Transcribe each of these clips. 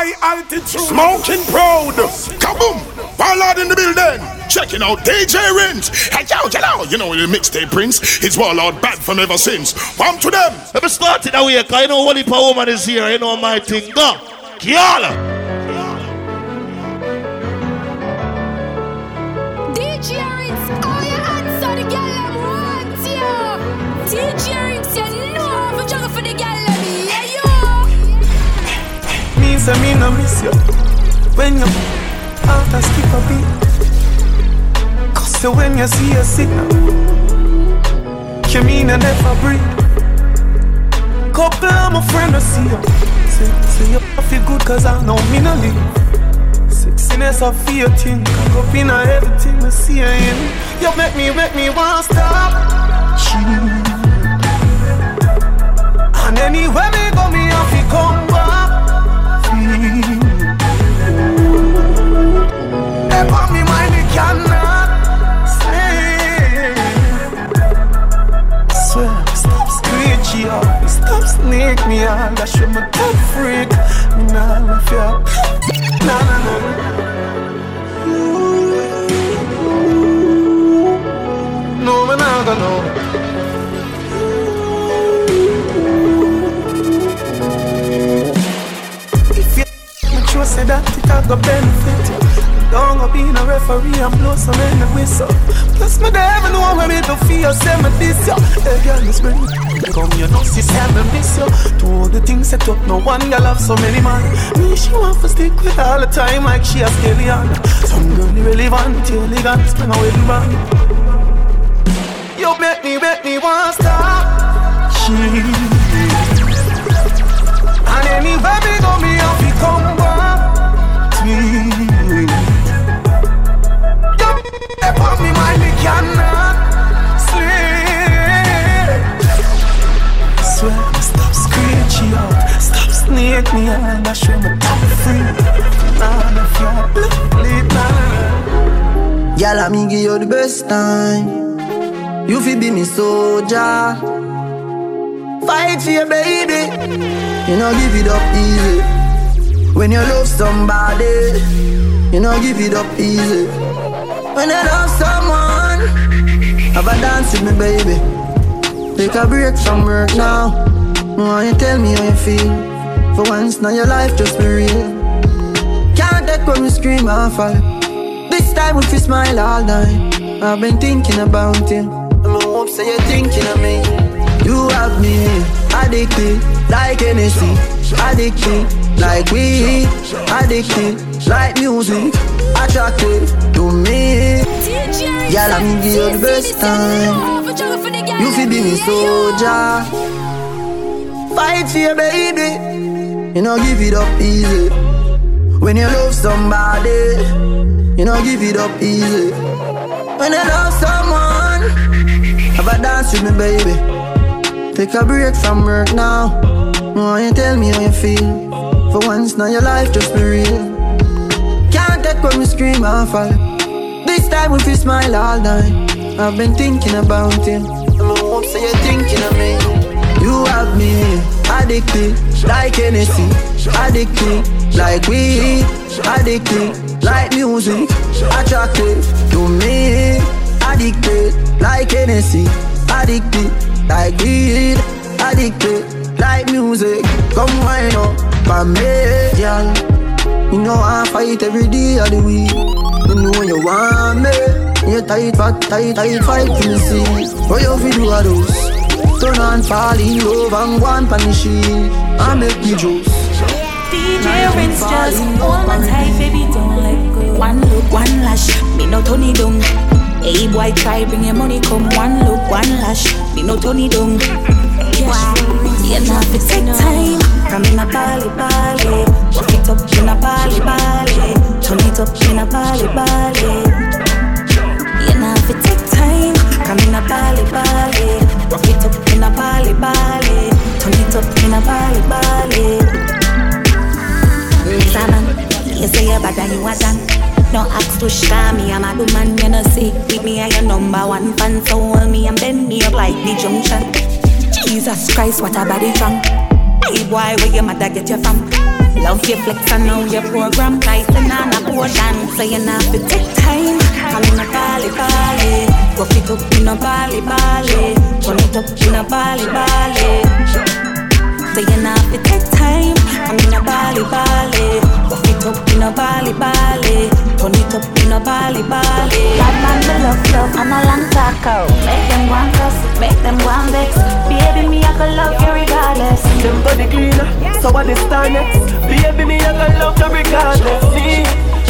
High altitude. Smoking proud. Kaboom. Ballad in the building. Checking out DJ Rinse. Hey, yo, yo, you know the mixtape Prince. His wall out bad from ever since. Come to them. Let me start it away, cause I know Wally Power Woman is here. I know my thing. Go. Kiala. Say me no miss you. When you out and skip a beat. Cause you when you see a signal. You mean I never breathe. Couple of my friends I see you. Say, say you feel good cause I know me no leave Sexiness I feel thing Cock up in everything I see you in You make me, make me want stop. And anywhere me go me have to come back cannot sleep Swear, stop screech yo Stop snake me all That should my top freak Me nah left you Nah nah nah No me nah go no sure say that it a go benefit you. Don't go be a referee and blow some in the whistle. Plus me never know where me to feel, say me this yo. Hey girl, you spring come you know see say me miss you. To all the things set up, no one girl have so many man. Me she want to stick with all the time like she a stallion. Some girl irrelevant, elegant, spring away the run. You make me, make me want stop. She and anywhere me go, Put me me cannot sleep. Swear, stop screeching out, stop I show me top free. Give you the best time. You feel be me soldier. Fight for your baby. You know, give it up easy. When you love somebody, you know give it up easy. When you love someone, have a dance with me, baby. Take a break from work now. Why you tell me how you feel? For once, now your life just be real. Can't take when you scream and fall. This time if you smile all night. I've been thinking about you. I'm hope say you're thinking of me. You have me addicted like Hennessy, addicted like weed, addicted like music, attracted to me. Girl, I'm give you the best time. You feel be me soldier. Fight for your baby. You know, give it up easy. When you love somebody, you know, give it up easy. When you love someone, have a dance with me, baby. Take a break from work now. Why you tell me how you feel? For once, now your life just be real. When we scream and fall. This time we feel smile all night. I've been thinking about you. I'm hope say you're thinking of me. You have me addicted like Hennessy, addicted like weed, addicted like music, attracted to me, addicted like Hennessy, addicted like weed, addicted like music. Come wind up for me, girl. You know I fight every day of the week. You know you want me. You tight, fat, tight, tight, fight to me see. What you fi do a those? Turn on, fall in love and and punish. I make me juice. DJ Rinse just hold my tight, baby, don't let go. One look, one lash, me no Tony Dung. Hey boy, try bring your money, come one look, one lash, me no Tony Dung. Wow, you know it take time. Come in a Bali Bali, walk it up in a Bali Bali, turn it up in a Bali Bali. You know if it take time, come in a Bali Bali, walk it up in a Bali Bali, turn it up in a Bali Bali. Zaman, you say you're bad and you are done. No ask to share me, I'm a woman, you know see. With me, I your number one fan, so hold me and bend me up like the junction. Jesus Christ, what a body drunk Hey boy, where your mother get you from? Love your flex, I know your program. Tyson and a poor dance, so you not to take time. I'm in a bali bali. Rough it up in a bali bali. Turn it up in a bali bali. So you not to take time. I'm in a Bali Bali. Rough it up in a Bali Bali. Turn it up in a Bali Bali. Bad man, me love love and a long out. Make them want cuss, make them want vex. Baby, me I can love you regardless. Them body cleaner, so is star next? Baby, me I can love you regardless. Me,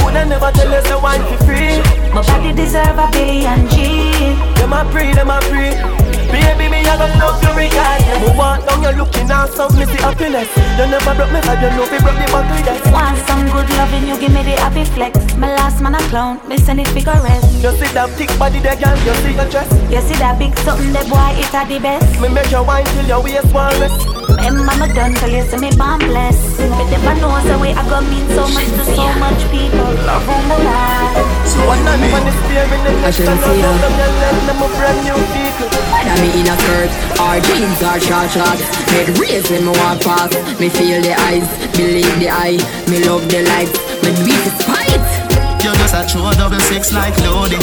would I never tell you so wine for free? My body deserve a billion G. Them a free, them a free. Baby, me I got love you regardless. Me walk down, you're looking at some me see happiness. You never broke me, but you know we broke the buckle yes. Want some good loving, you give me the happy flex. My last man a clown, me send it figure rest. You see that thick body there, girl, you see your dress. You see that big something, the boy, it a the best. Me make you wine till your waist won't rest. Remember me done till you see me bomb bless. Me never know the way I go mean so much to so much people. Love who me like. One hand on the steering, the next should hand see on ya. the girl, them a brand new vehicle. Whether me in a skirt or jeans or short shorts Head raise when me walk past Me feel the eyes, believe the eye Me love the lights, me it despite You're just a true double six like loading.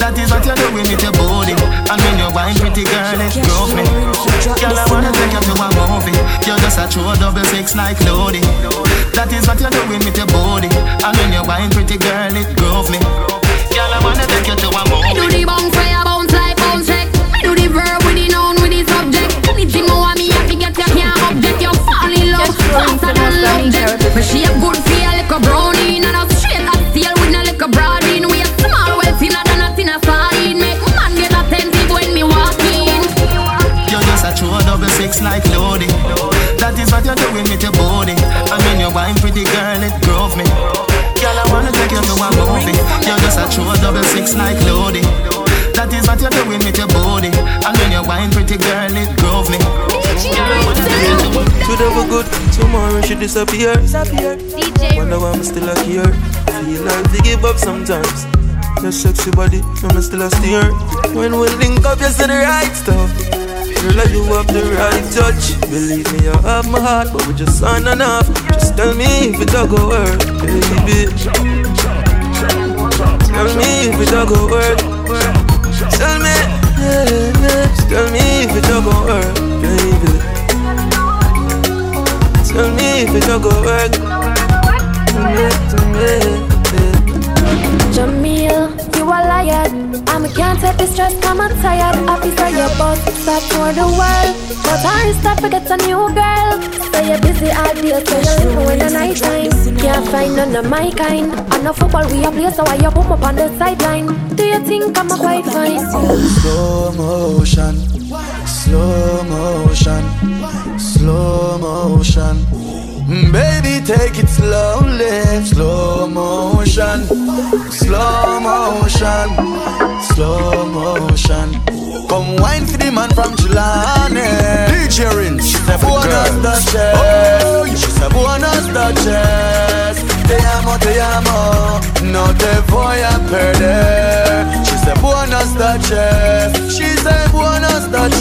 That is what you're doing with your body. And when you're wine, pretty girl, it drove me. Girl, I wanna take you to a movie. You're just a true double six like loading. That is what you're doing with your body. And when you're wine, pretty girl, it drove me. Girl, I wanna take you to a movie Me do the bounce the verb with the noun with the subject Anything more me have to get you can't object You fall in love faster than love death But she a good feel like a brownie And a straight as steel with no like a broad in We a small well thinner than a thinner sardine Make man get attentive when me walk in You're just a true double six like loading. That is what you're doing with your body. And when you're wine, pretty girl, it drove me. Girl, I wanna take you to a movie. You're just a true double six like loading. That is what you're doing with your body. And when you're wine, pretty girl, it drove me. Should have a good tomorrow, she disappear. Wonder why I'm still a here. Feel like to give up sometimes. Your sexy body, I'm still a steer. When we link up, you say the right stuff. Girl, you have the right touch. Believe me, you have my heart, but we just aren't enough. Just tell me if it don't go work, baby. Tell me if it don't go work. Tell me, yeah, yeah. Tell me if it don't go work, baby. Tell me if it don't go work. Tell me, tell me. Jamil, you a liar. I'm a can't take the stress, I'm a tired. Officer, your boss, stop for the world. But I stop forget a new girl. So you're busy all day, so you live in the night time. Can't find none of my kind. I know football we a play, so why you up on the sideline? Do you think I'm a white fine? Slow motion, slow motion, slow motion. Baby, take it slowly, slow motion, slow motion, slow motion. Come wine for the man from Chilane. DJ Rinse, she said, Buenas noches. She said, Buenas noches. Te amo, te amo, no te voy a perder. She said, Buenas noches. She said, Buenas noches.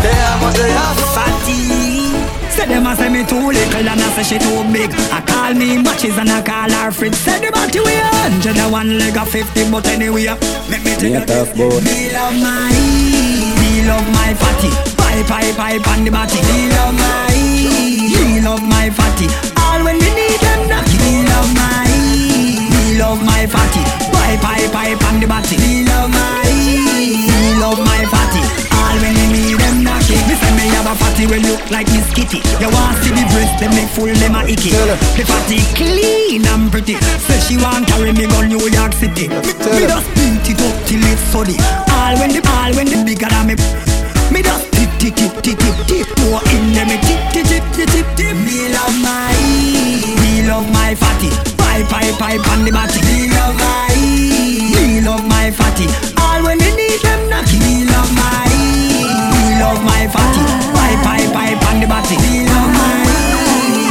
Te amo, te amo. Fatty. Say them a say me too little and I say she too big. I call me matches and I call her fritz. Say the body we a hundred and one leg of fifty, but anyway, make me tell you this. Me love my, me love my fatty. Pipe, pipe, pipe on the body. Me love my, me love my fatty. All when we need them, knock. Me love my, me love my fatty. Pipe, pipe, pipe on the body. Me love my, me love my fatty. All when you need them knock. Me say me have a fatty when look like Miss Kitty. You want see the breast, them make full them a icky. The fatty clean and pretty. Say she want carry me go New York City. Me, me just beat it up till it's sunny. All when the all when the bigger than me. Me just tip tip tip tip tip tip. More in them me tip tip tip tip tip tip. Me love my, me love my fatty. Pipe pipe pipe on the body. Me love my, me love my fatty. All when me need them knock. Me love my, me love my fatty. Pipe pipe pipe on the body. Me love my,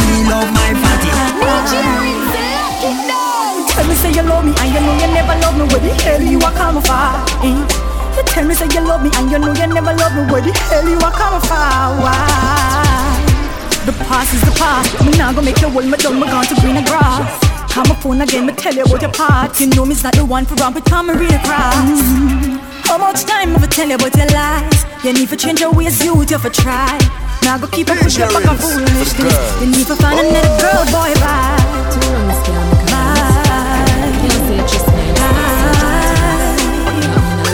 me love my fatty. Tell me say you love me and you know you never love me. Where the hell you are coming from? Eh? You tell me say you love me and you know you never love me. Where the hell you are coming from? Why? The past is the past. Me nah go make you hold me down. Me gone to greener grass. Call my phone again, me tell you about your part. You know me's not the one for run with time and read cross. Mm-hmm. How much time have I tell you about your lies? You need to change your ways, you you for try. Now go keep up with your fucking foolishness. You need to find another girl, boy, bye.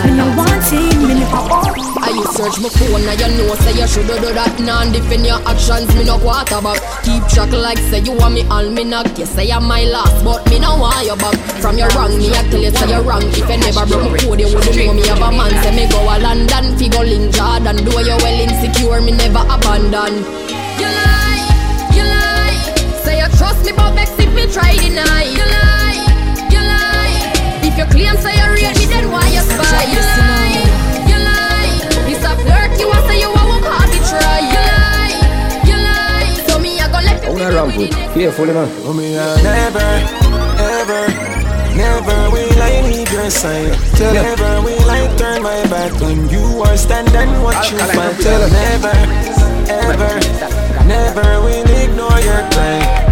Me no want him, me no I you search my phone, now you know say you shoulda do that. Non defend your actions, me no quarterback. Keep track like say you want me all me knock. You I'm my last, but me no want you back. From your wrong, me I tell you say you're wrong. If you never broke my code, you wouldn't know me have a man. Say me go a London, fi go link Jordan. Do you well insecure, me never abandon. You lie, you lie. Say you trust me, but vex if me try deny. You lie, you lie. If you claim say you then why you spy? You lie, you lie. It's a flirt, you a say you a walk try. You lie, you lie. So me I go let you Una ramp with. Careful, man. Oh, me, I never, ever, never will I leave your side. Tell her. never will I turn my back on you or stand and watch you Alkaline, fight. tell. Never, ever, never will ignore your cry.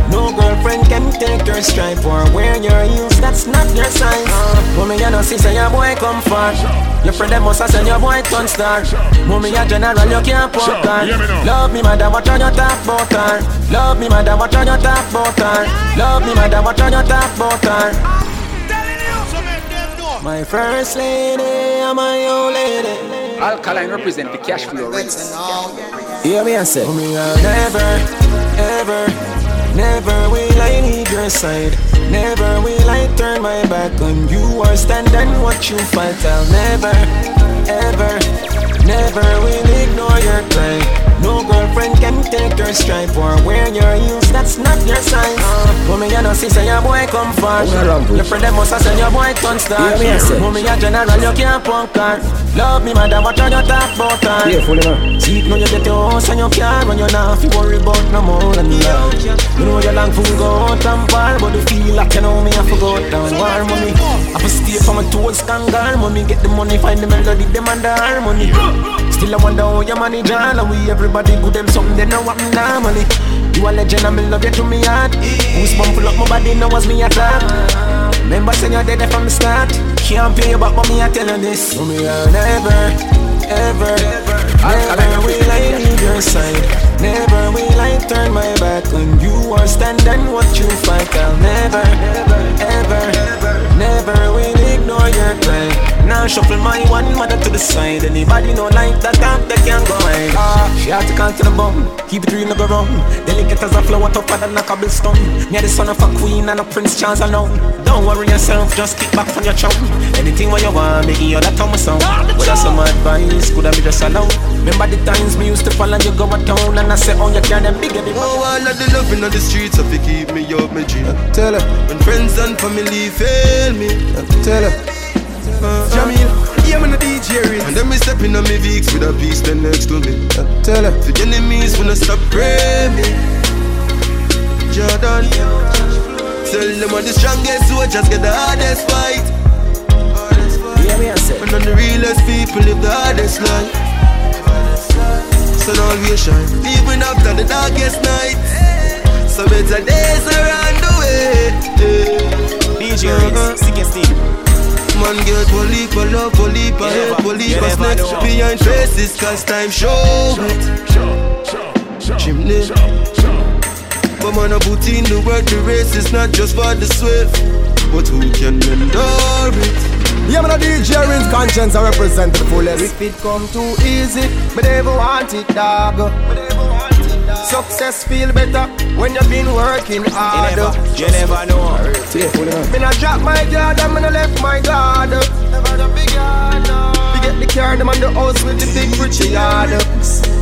No girlfriend can take your stripe or wear your heels. That's not your size. Uh, mommy, you know, see, say your boy come far. Your friend them must have send your boy turn star. Mommy, a general, you can't put her. Love me, madam, watch on your top about her? Love me, madam, watch on your top about her? Love me, madam, watch on your top about her? My first lady, I'm my old lady. Alkaline represent the cash flow race. Hear me and say. For me, I'll never, ever, never will I leave your side. Never will I turn my back on you or stand and watch you fight. I'll never, ever, never will ignore your cry. No girlfriend can take your stripe or wear your heels. That's not your size. Mommy, you know, see, say your boy come far. Una ramp with. Your friend them must have send your boy turn star. Hear me and say. Mommy, a general, you can't punk her. Love me, madam, what on your top about her? Careful, man. See, now you get your house and your car When you're not fi worry about no more than love You know you long for go out and bar But you feel like you know me I for go down war money I for stay for my toes kangar Mommy get the money, find the melody, them and the harmony Still I wonder how you manage all And we everybody good them something they know what normally. You a legend and me love you to me heart. Goosebump full up my body now was me attack Remember saying you're dead from the start. Can't pay you back but me I tell you this. For me I'll never, ever, never will I leave your side. Never will I turn my back on you or stand and watch you fight. I'll never, ever, never will ignore your cry Now shuffle my one mother to the side. Anybody know like that top they can go hide Ah, She had to count to the bum, keep it real no go wrong. Delicate as a flower tougher than a cobblestone. Me a the son of a queen and a prince Charles alone. Don't worry yourself, just kick back from your chum. Anything what you want, me give you that on my song With some advice, could I be just alone. Remember the times me used to fall and you go a town And I say, oh you can't them bigger Oh, all of the loving on the streets if you keep me up, my G. Tell her. When friends and family fail me, Tell her. Uh, Jamil, yeah man the DJ Rinse and then me stepping on me Vicks with a piece stand next to me. Tell her. the enemies wanna stop praying me. Jordan, tell them I'm the strongest soldiers get the hardest fight. Hear me and say. And on the realest people live the hardest life. Sun always shine, even after the darkest night. So better days are on the way. DJ Uh-huh. Reese, Sick Steve. Man get bully for love, bully for You hate, never- bully you for never. Behind faces cause time show. It Chimney. But man I put in the work, the race is not just for the swift. But who can endure it? Yeah man the DJ Rinse conscience I represent the fullest. If it come too easy, me never want it dog Success feel better when you've been working hard You never know. Careful, man. Me not drop my guard and me not left my guard. Never the big yard, We get the car, them on the house with the big pretty yard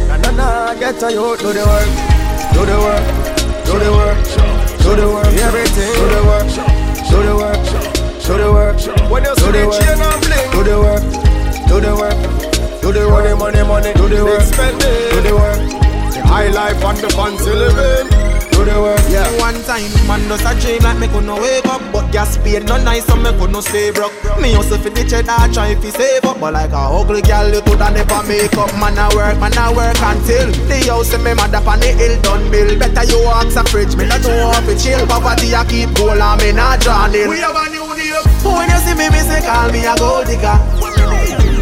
Na na na, get a youth, do the work. Do the work, do the work. Do the work, everything Do the work, do the work. Do the work, when you see the chain and bling. Do the work, do the work. Do the work, money, money, money. Do the work, Do the work. the high life and the fancy living do the work. Yeah. One time, man does a dream like me could no wake up, but gas paid no nice, so me could no stay broke. Me also fi the cheddar try fi save up, but like a ugly girl you coulda never make up. Man I work, man I work until the house in me mother on the hill done bill. Better you ask a fridge, me no know how to chill. Poverty a keep goal I me not draw nil. We have a new deal. When you see me, me say call me a gold digger.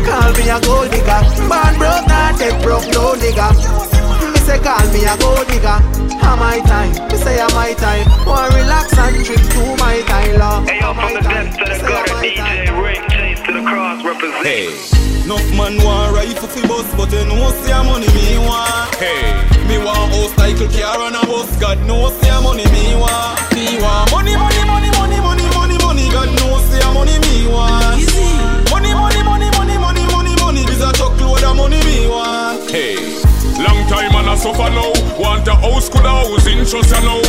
Call me a gold digger. Born broke, not dead broke, no nigga. Me say call me a gold digger. Have my time, me say a my time. Want relax and drink to my time, love. Hey, yo, from the depths to the gutter, DJ Rick, Chase to the cross, represent. Hey. Enough man want rifle fi bus, but you know see a money me want. Hey, me want house cycle car and a bus. God know see a money me want. Me want money, money, money, money, money, money, money. God know see a money me want. Easy. Money, money, money, money, money, money, money. This a truckload of money me want. Hey. Long time I suffer now. Want a house, could a house in trust you know.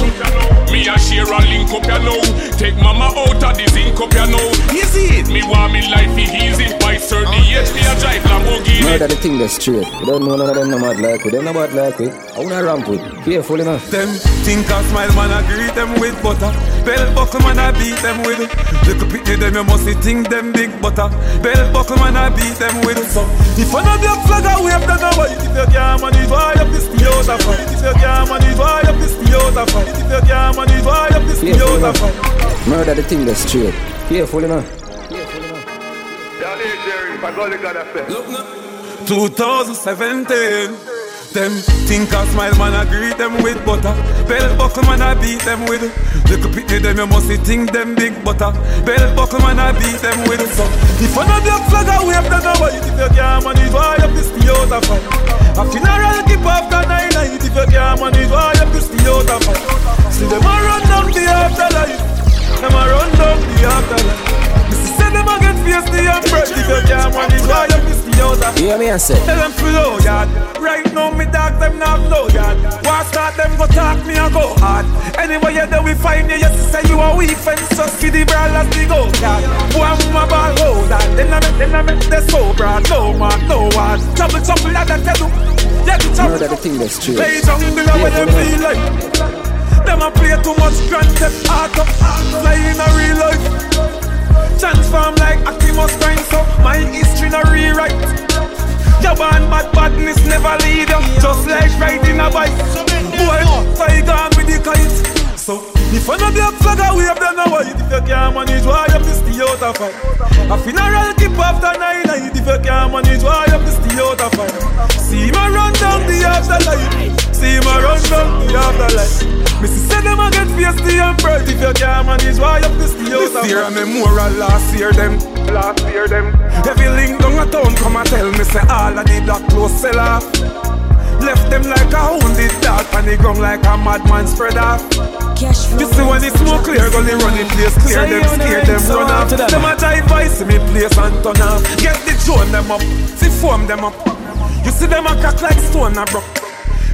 Me a share a link up you know. Take mama out of the zinc up you know. Easy it. Me want me life easy. By 38 me a drive Lamborghini. Murder the thing that's straight. We don't know none of them no mad like we. Them no bad like we. I wanna ramp with. Careful enough. Them think I smile man I greet them with butter. Bell buckle man I beat them with. Little pitney them you must think them big butter. Bell buckle man I beat them with. So if I know the flag I wave then I white. If you can't manage why you piss me out of fight. If you can't manage why you piss me out of fight. If you can't manage why you piss me out of fight. Murder the thing that's straight. Careful enough. Look now. 2017 Them think I smile man I greet them with butter. Bell buckle man I beat them with Little pitney them you must think them big butter. Bell buckle man I beat them with So if I know black flag I wave then I white If you can't manage why piss me out of fight A funeral keep after nine night If you can't manage why piss me out of fight See them a run down the afterlife hear me I say? Tell them flow yard. Right now me dog them not flow yard. War start them go talk me and go hard? Anyway you there we find you You say you a weak fence Just for the brawlers the go yard. Boy my ball hold that Them na make them na make they so broad. No man no one. Trouble trouble that I tell you. Yeah the trouble Murder the thing that's straight. Play jungle where them feel like. Them a play too much grand theft auto Fly in a real life. Transform like Optimus Prime So my history no rewrite Your born bad badness never leave you. Just like riding a bike. Boy, fly gone with the kite. So if I know the flag I wave then I white. If you can't manage why you piss the out of fight? A funeral keep after nine night If you can't manage why you piss the out of fight? See me run down the afterlife. See me run down the afterlife. Missy say them a get face the emperor If you can't manage why you piss the out of This year I'm a memorial last year them Last year them. Every link down a town come and tell me say all of the black clothes sell off. Left them like a wounded dog on the ground like a madman spread off. You see when the smoke clear, go the running place clear Them scare them run off. them. A drive by see me place and turn off. Get the drone them up, see form them up. You see them a crack like stone a broke.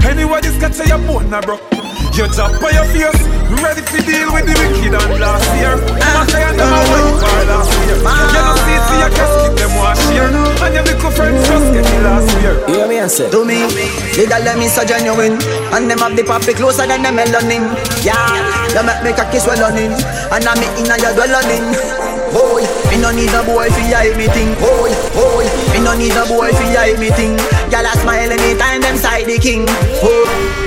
Anyway this catch your bone a broke You drop by your face, ready to deal with the wicked and last year. Them a say and them a wait for last year. Uh-huh. You know see see your casket them wash uh-huh. here And your little friends just get the last year. Hear me I say? To me, the girl them is so genuine. And them have the puppy closer than the melanin. Yeah, you make me cocky swelling And I'm in a your dwelling. Boy, me no need a boy fi hide me thing Boy, boy, me no need a boy fi hide me thing Girl a smile anytime them side the king. Boy,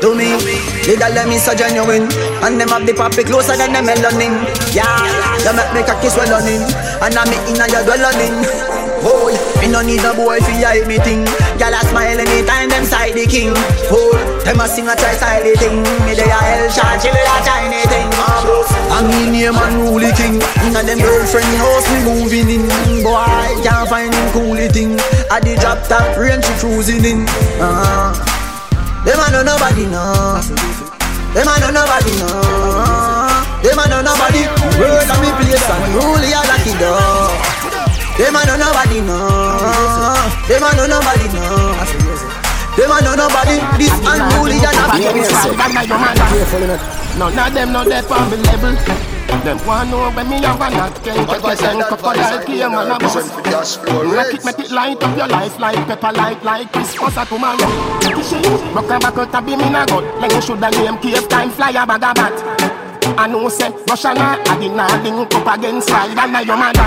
to me. The girl them is so genuine And them have the puppy closer than the melanin Yeah, you make me cocky swelling And I'm in a your dwelling Boy, me no need a boy fi hide me thing Girl a smile anytime them side the king Boy, them a sing a try side the thing Me they a hell shot, she with a tiny thing I mean name and rule the king Inna them girlfriend house me moving in Boy, I can't find him cool thing At the drop top range she cruising in uh-huh. Them a know nobody know. Them a know nobody know. Them a know nobody. World a me place and rule ya lucky dog. Them a know nobody know. Them a know nobody know. Them a know nobody. This unruly ya You hear me I say? nobody. Careful enough. None of them know that on the level. Them want know when me have a knock Can take a ten crocodile game and a bus Rock it, make it light up your life Like pepper light, like Christmas a tomorrow Rock a back out a beam in a gut Like you shoulda name cave time fly a bag a bat I know say Russia na I did not link up against Slide and your mother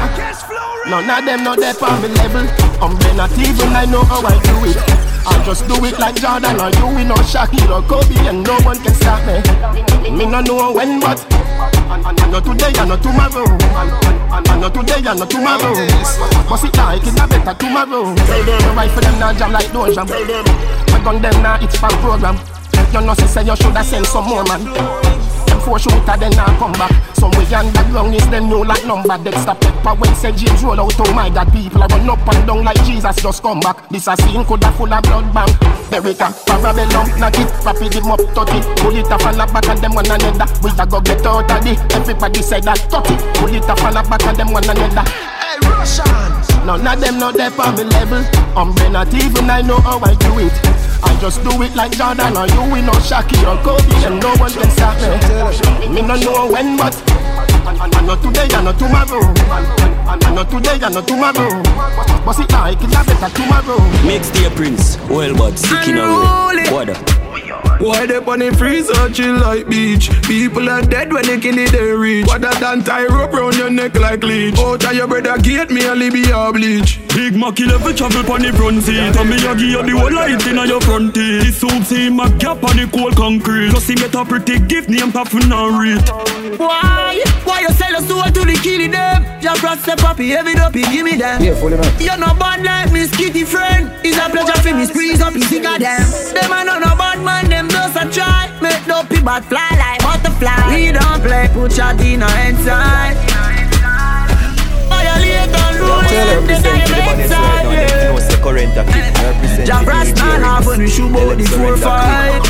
None of them know they on the level I'm not even I know how I do it I just do it like Jordan or you, we know Shaquille or Kobe and no one can stop me. Me no know when, but I know today, I know tomorrow. I know today, I know tomorrow. But it like it's a better tomorrow. Tell them, right for them now jam like don't jam. My gun them now it's fan program. You know, say you shoulda send some more man four shooter, then I come back. Some way underground is them new like number. Dexter Pepper when say James roll out, oh my God, people are run up and down like Jesus just come back. This a scene coulda full of blood bank. Erica, Parabellum, knock it, rapid him up, touch it. Pull it off and back and them one another. We a go get out of it. Everybody say that, touch it. Pull it off and back and them one another. Hey, Russians! None of them know they on the level. I'm not even I know how I do it. I just do it like Jordan or you, we know Shaquille or Kobe, and no one can stop me. Me no know when, but I know today, I know tomorrow. I know today, I know tomorrow. But it like it's a better tomorrow. Mixtape Prince, well, but sticking away. What? Why they on freeze freezer chill like beach? People are dead when they kill it they reach. What that done tie rope round your neck like leech? Oh, tell your brother gate me only be a bleach. Big Mac level travel on the front seat. And me a give you the whole light in your front teeth. This soup see my gap on the cold concrete. Plus he get a pretty gift name Puffin and read. Why? Why you sell us soul to the killing them? Just cross the puppy, every up, give me them. Yeah, fully man. You're not bad like me, skitty friend. It's a pleasure for me, squeeze up, you think of them. Them are not no bad man, them just a try. Make dopey but fly like butterfly. We don't play, put your dinner inside. Violate and rule them, then I bedside. Yeah. Jack Rastan half when we shoot about the four fight.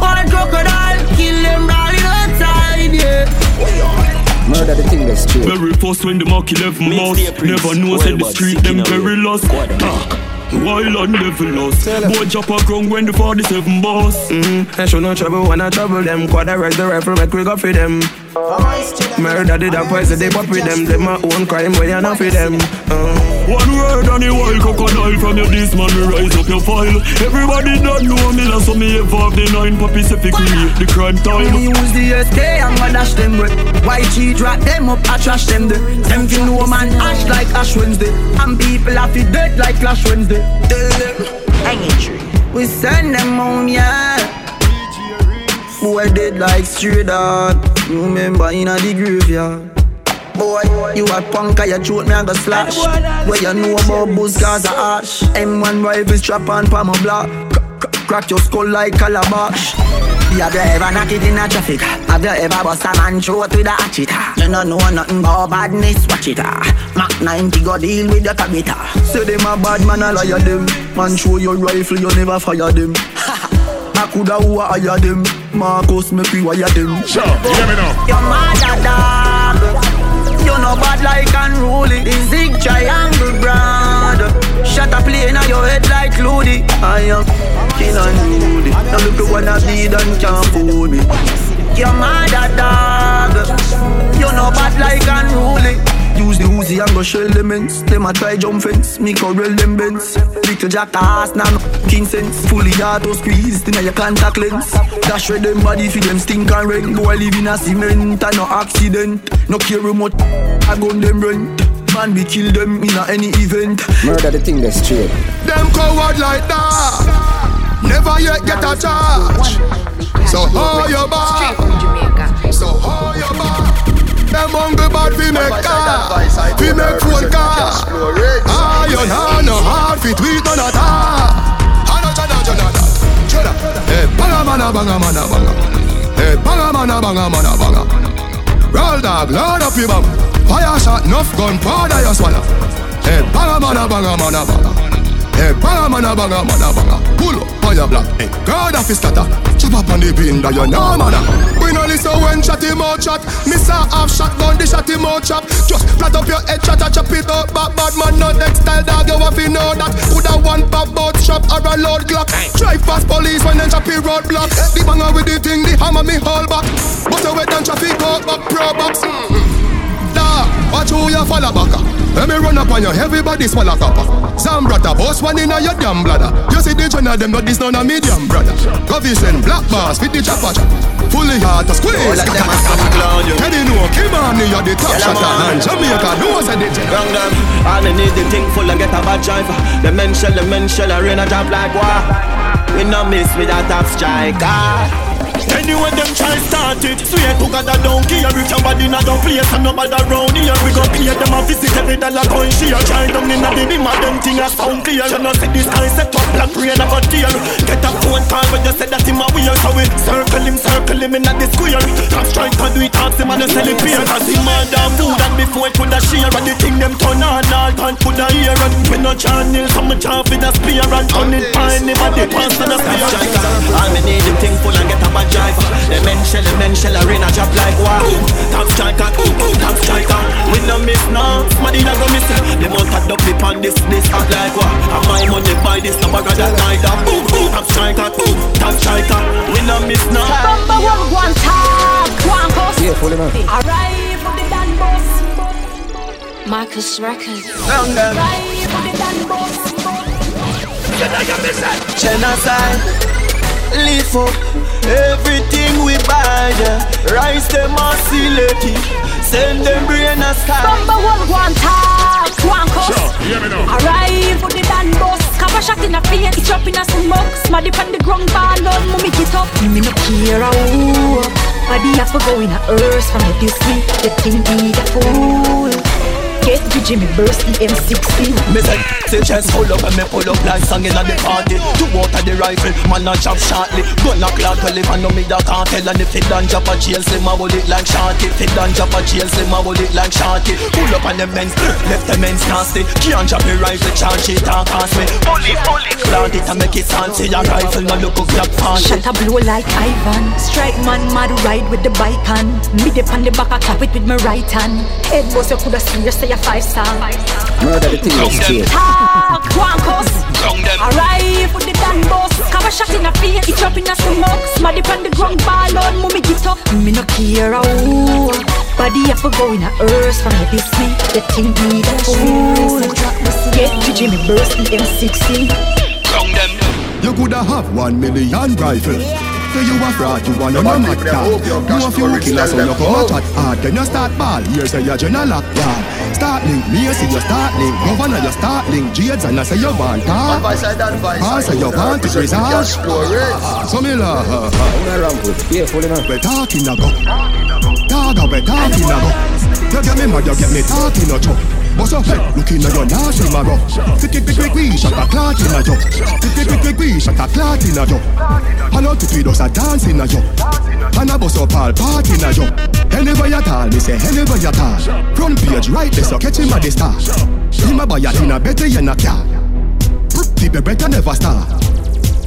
One crocodile, kill them brawling outside, yeah. Murder the thing that's true. Very first when the mark 11 mouse Never know said the street them very lost. Ah. Wild and devilish Boy drop a ground when the 47 boss. Mm-hmm. I show no trouble when I trouble them. Quarterize the rifle, make we go for them. Murder did a poison, they pop with them. Them my own crime, but you not for them. Uh. One word on the wild crocodile From your this man, we rise up your file. Everybody don't know me, that's so me evolve the nine Pacific create the crime time. Me use the SK and go dash them with White cheat, drop them up, I trash them there. Them feel no man ash like Ash Wednesday. And people have to dead like Clash Wednesday. Tell them. Hanging tree. We send them home, yeah. Boy dead like stray dog? Remember in a the graveyard Boy, you a punk, you shoot me, I go slash. Where you know about buzz, cause of ash. M1 rifle strap on pa my block. Crack your skull like calabash. Have you ever knock it in a traffic? Have you ever bust a man throat with a hatchet? You don't know nothing about badness, watch it. Mac 90 go deal with your tabita Say them a bad man, I liar them. Man show your rifle, you never fire them. I coulda who hire them. Marcus, make we wire them. Sure, you hear me now? Your mother dog You know bad like unruly. The zig triangle brand Shut a plane on your head like Loody I am king unruly Now look the one I bleed and can't fool me. Your mother dog. You know bad like unruly Use the Uzi and go shell them ends. Them a try jump fence, me corral them bends. Little jack ass, nah no king sense. Fully auto squeeze, inna your contact lens. Dash red them body fi them stink and rent. Boy live in a cement and no accident. No care much, I gun them rent. Man we kill them in a any event. Murder the thing that's true. Them coward like that. Never yet get a charge. So hold your back. Them hungry bad fi make car, fi make phone car. Iron ah, hand no hard fi tweet on a tar. Hana jana jana jana. Jana. Hey, banga mana banga mana banga. Hey, banga mana banga mana banga. Roll dog, load up your bum. Fire shot, enough gun, powder you swallow. Hey, banga mana banga mana banga. Hey, banga mana banga mana banga. Pull up, fire black. Hey, guard off his scatter. Chop up on the bean that you know man. We no listen when shot him out shot. Miss a half shot gun, the shot him out chop. Just flat up your head, a chop it out. Back bad man, no next style dog. You have to know that. Put a one pop boat shop or a load clock. Drive past police when them choppy roadblock. The banger with the thing, the hammer me hold back. But wet and traffic out back pro box. Mm-hmm. Da, watch who you follow back. Let me run up on you, everybody swallow copper. Zambrata, boss one in a your damn bladder. You see the journal them, but this none a medium brother. Coffee black bars, fit the chopper chop. Fully hard to squeeze. All of them a some clown you. Teddy know, Kim on me, you're the top Yeah, shotter. And Jamaica knows that they Wrong them. All they need the thing full and get a bad driver. The men shell, the men shell, a rain a drop like war. We no miss with a top striker. Anyway, them try start it. Swear to God, I don't care if your body not a place and nobody around here. We gon' pay them a visit every dollar coin share. Try down in the beam of them thing a sound clear. You know, see this guy set up black rain of a tear. Get a phone call when you said that him a weird. So we circle him, circle him in the square. Top strike and do it off him and sell it fair. Cause him a damn food and before it coulda share. And the thing them turn on all time coulda hear. And we no channel, some chop with a spear. And turn it fine, never pass on a spear. All me need the thing full and get a bad driver. The men shell, the men shell, a rain a drop like war. Top striker, top striker. We no miss no, somebody not go miss. Them out a double on this, this act like war. And my money buy this, no bugger that neither. Top striker, top striker. We no miss no. Number one, one tag, one cost. Yeah, fully man. Arrive with the Dan boss. Marcus Records. Round them. Arrive with the Dan boss. Genocide, live up everything we buy. Yeah. Rise them and select it. Send them brain a sky. Number one, one tag, one cost. hear me now. Arrive with the Dan boss. Cover shot in a face, it's up in a smoke. Smaddy on the ground, ball on, mommy get up. Me no care a who. Body have to go in a earth from the Disney. The thing be the fool. Get the Jimmy burst the M16. Me say, say chest full up and me pull up like song in the party. Two out of the rifle, man a chop shortly. Gun a clock well if I know me that can't tell. And if it done drop a jail, say my hold it like shorty. If it done drop a jail, say my hold it like shorty. Pull up on the men's, left the men's nasty. Can't drop a rifle, charge it and cost me. Bullet, bullet, plant it and make it fancy. A rifle, no look up, grab fancy. Shut a blow like Ivan. Strike man, mad ride with the bike on. Me dip on the back, I clap it with my right hand. Head boss, you coulda seen you say a five star. Murder the thing is straight. Talk, cost. Arrive with the Dan boss. Cover shot in a face, it's up in a smoke. Smaddy on the ground, ball on, mommy get up. Me no care a who. Body have to go in a earth from the Disney. The thing be the fool. Get to Jimmy burst the M16. You coulda have one million rifle. Say you a fraud, you a no mad dog. You a few killers, so you come out at hard. Then you start ball, here say you general lock yard. Start link, me a say you start link. Governor you start link, Jades and I say you want talk. Advice and advice. I say you want to result. So me la uh, ha ha. Una ramput. Yeah, fully man. We talking a go. Dog a we talking a go. You get me mad, you get me talking a chop. up? head, looking at your nasty marrow. Tick tick tick tick tick, shot a clot in a yo. Tick tick tick tick tick, shot a clot in a yo. Hello, tick tick does a dance in a yo. And a bust up all party in a yo. Anywhere you tall, me say anywhere you tall. Front page right there, so catch him at the star. Him a buy a thing a better you a car. People better never start.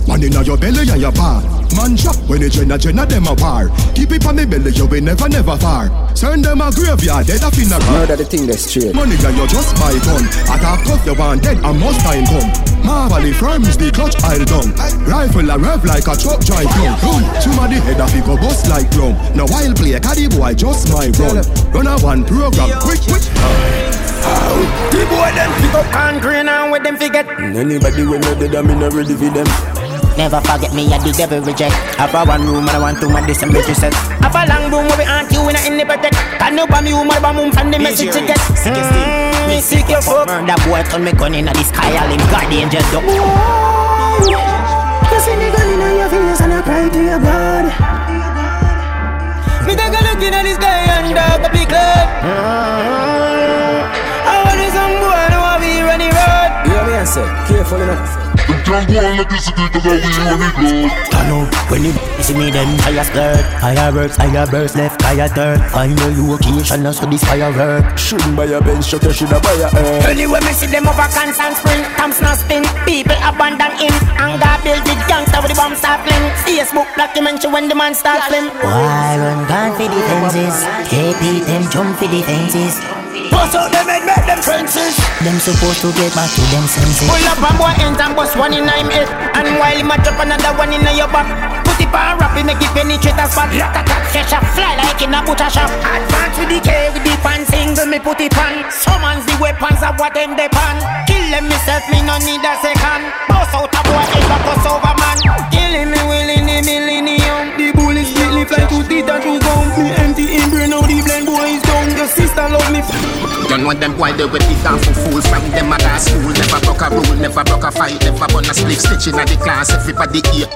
Man inna your belly and your palm Man shot when you join a join a them a war Keep it on me belly you will never never far. Send them a graveyard dead a car. Murder the thing that's straight. Money that you just buy gun. Attack tough you want dead and must time come Marvelly firms the clutch I'll down Rifle a rev like a truck drive down Boom Somebody head off he go bust like drum No while play caddy boy just my run. Run a one program quick quick. The boy them pick up concrete and with them forget. Anybody when you dead, I'm in ready for them. Never forget me, I the devil reject. Have a one room and I want to my this and bitch set. Have a long room where we aunt you in a in the protect. Can you buy me woman, buy mum from the message to get. Mm, Me sick your fuck. Murder boy turn me gun in the sky, all him guardian just do. You see the gun in your fingers and I cry to your God. Me take a look in the sky and dog a big cloud. I want this some boy, I know I be running road. You know me and say, careful enough. Can't go like this again cause I will run it low I know when you see me then fire skirt Fireworks, fireburst, left fire dirt Find your location and so this firework Shouldn't buy a bench truck, you shoulda buy a earth. Anyway, me see them over constant spring Thumbs not spin, people abandon him Anger build with gangster with the bomb start fling Facebook documentary when the man start flim Why run gun for the fences KP them jump for the fences Bust out them head, make them senses. Them supposed to get back to them senses. Pull up and boy ends and bust one in nine head. And while him a drop another one in your back. Put it on rap, it make it penetrate a spot. Rat a tat, fresh up, fly like in a butcher shop. Advance with the K, with the pan single, me put it on. Summons the weapons of what them they pan. Kill them myself, me no need a second. Bust out a boy, head back us over man. Killing me willing the millennium. The bullets split me fly to teeth and to gum. Sister love me. Don't know them why they with the dance for fool From them a dance school Never broke a rule, never broke a fight. Never burn a split stitch in the class Everybody here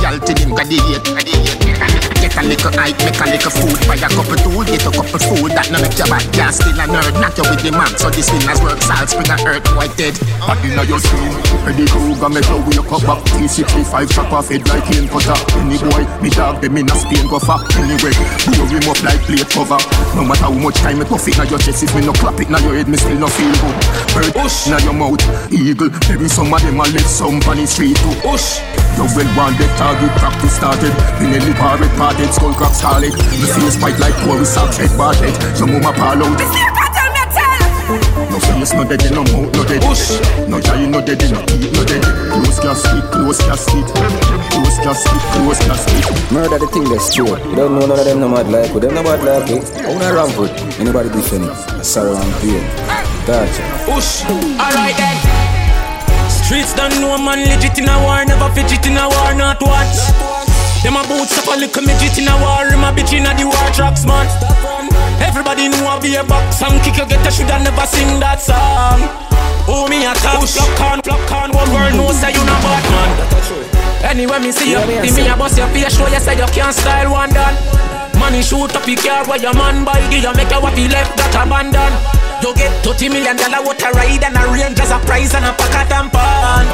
Y'all to them graduate, graduate Get a little hype, make a little food Buy a couple tool, get a couple food That no make your back gas Still a nerd, knock you with the man. So this winners work salt, spring a earth, white dead. Hot inna your skin. Eddie Kruger make you wake up. Back T65 chop off head like cane cutter Any boy, me dog them in a Spain go far Anyway, blow him up like plate cover. No matter how much time me puff it na your chest If me no clap it na your head, me still no feel good. Bird, push na your mouth Eagle, maybe some of them a left some on the street too. Push You well want that target practice started Me nearly parrot parted, skull crack scarlet Me face white like Corey Socks, head barlet Some of my pal out no face no dead, no mouth no dead. Push. No eye no dead, no teeth no dead. Close casket, close casket, close casket, close casket. Murder the thing that's true. You don't know none of them no mad like we. Them no mad like it. I wanna ramp it. Anybody defend it? Sorrow and pain. Gotcha. Push. Alright then. Streets don't know man legit in a war, never fidget in a war, not what. Them a boots up a little midget in a war, him a bitch in a the war tracks, man. Everybody know I be a box and kick you get a shoulda never sing that song. Oh me a top flock on, flock on, one world knows say you not bad man. Anyway me see you, see me a bust your face, show you say you can't style one done. Money shoot up your car where your man buy, give you make your waffy left that abandon. You get 30 million dollar what a ride and a range as a prize and a pack of tampon.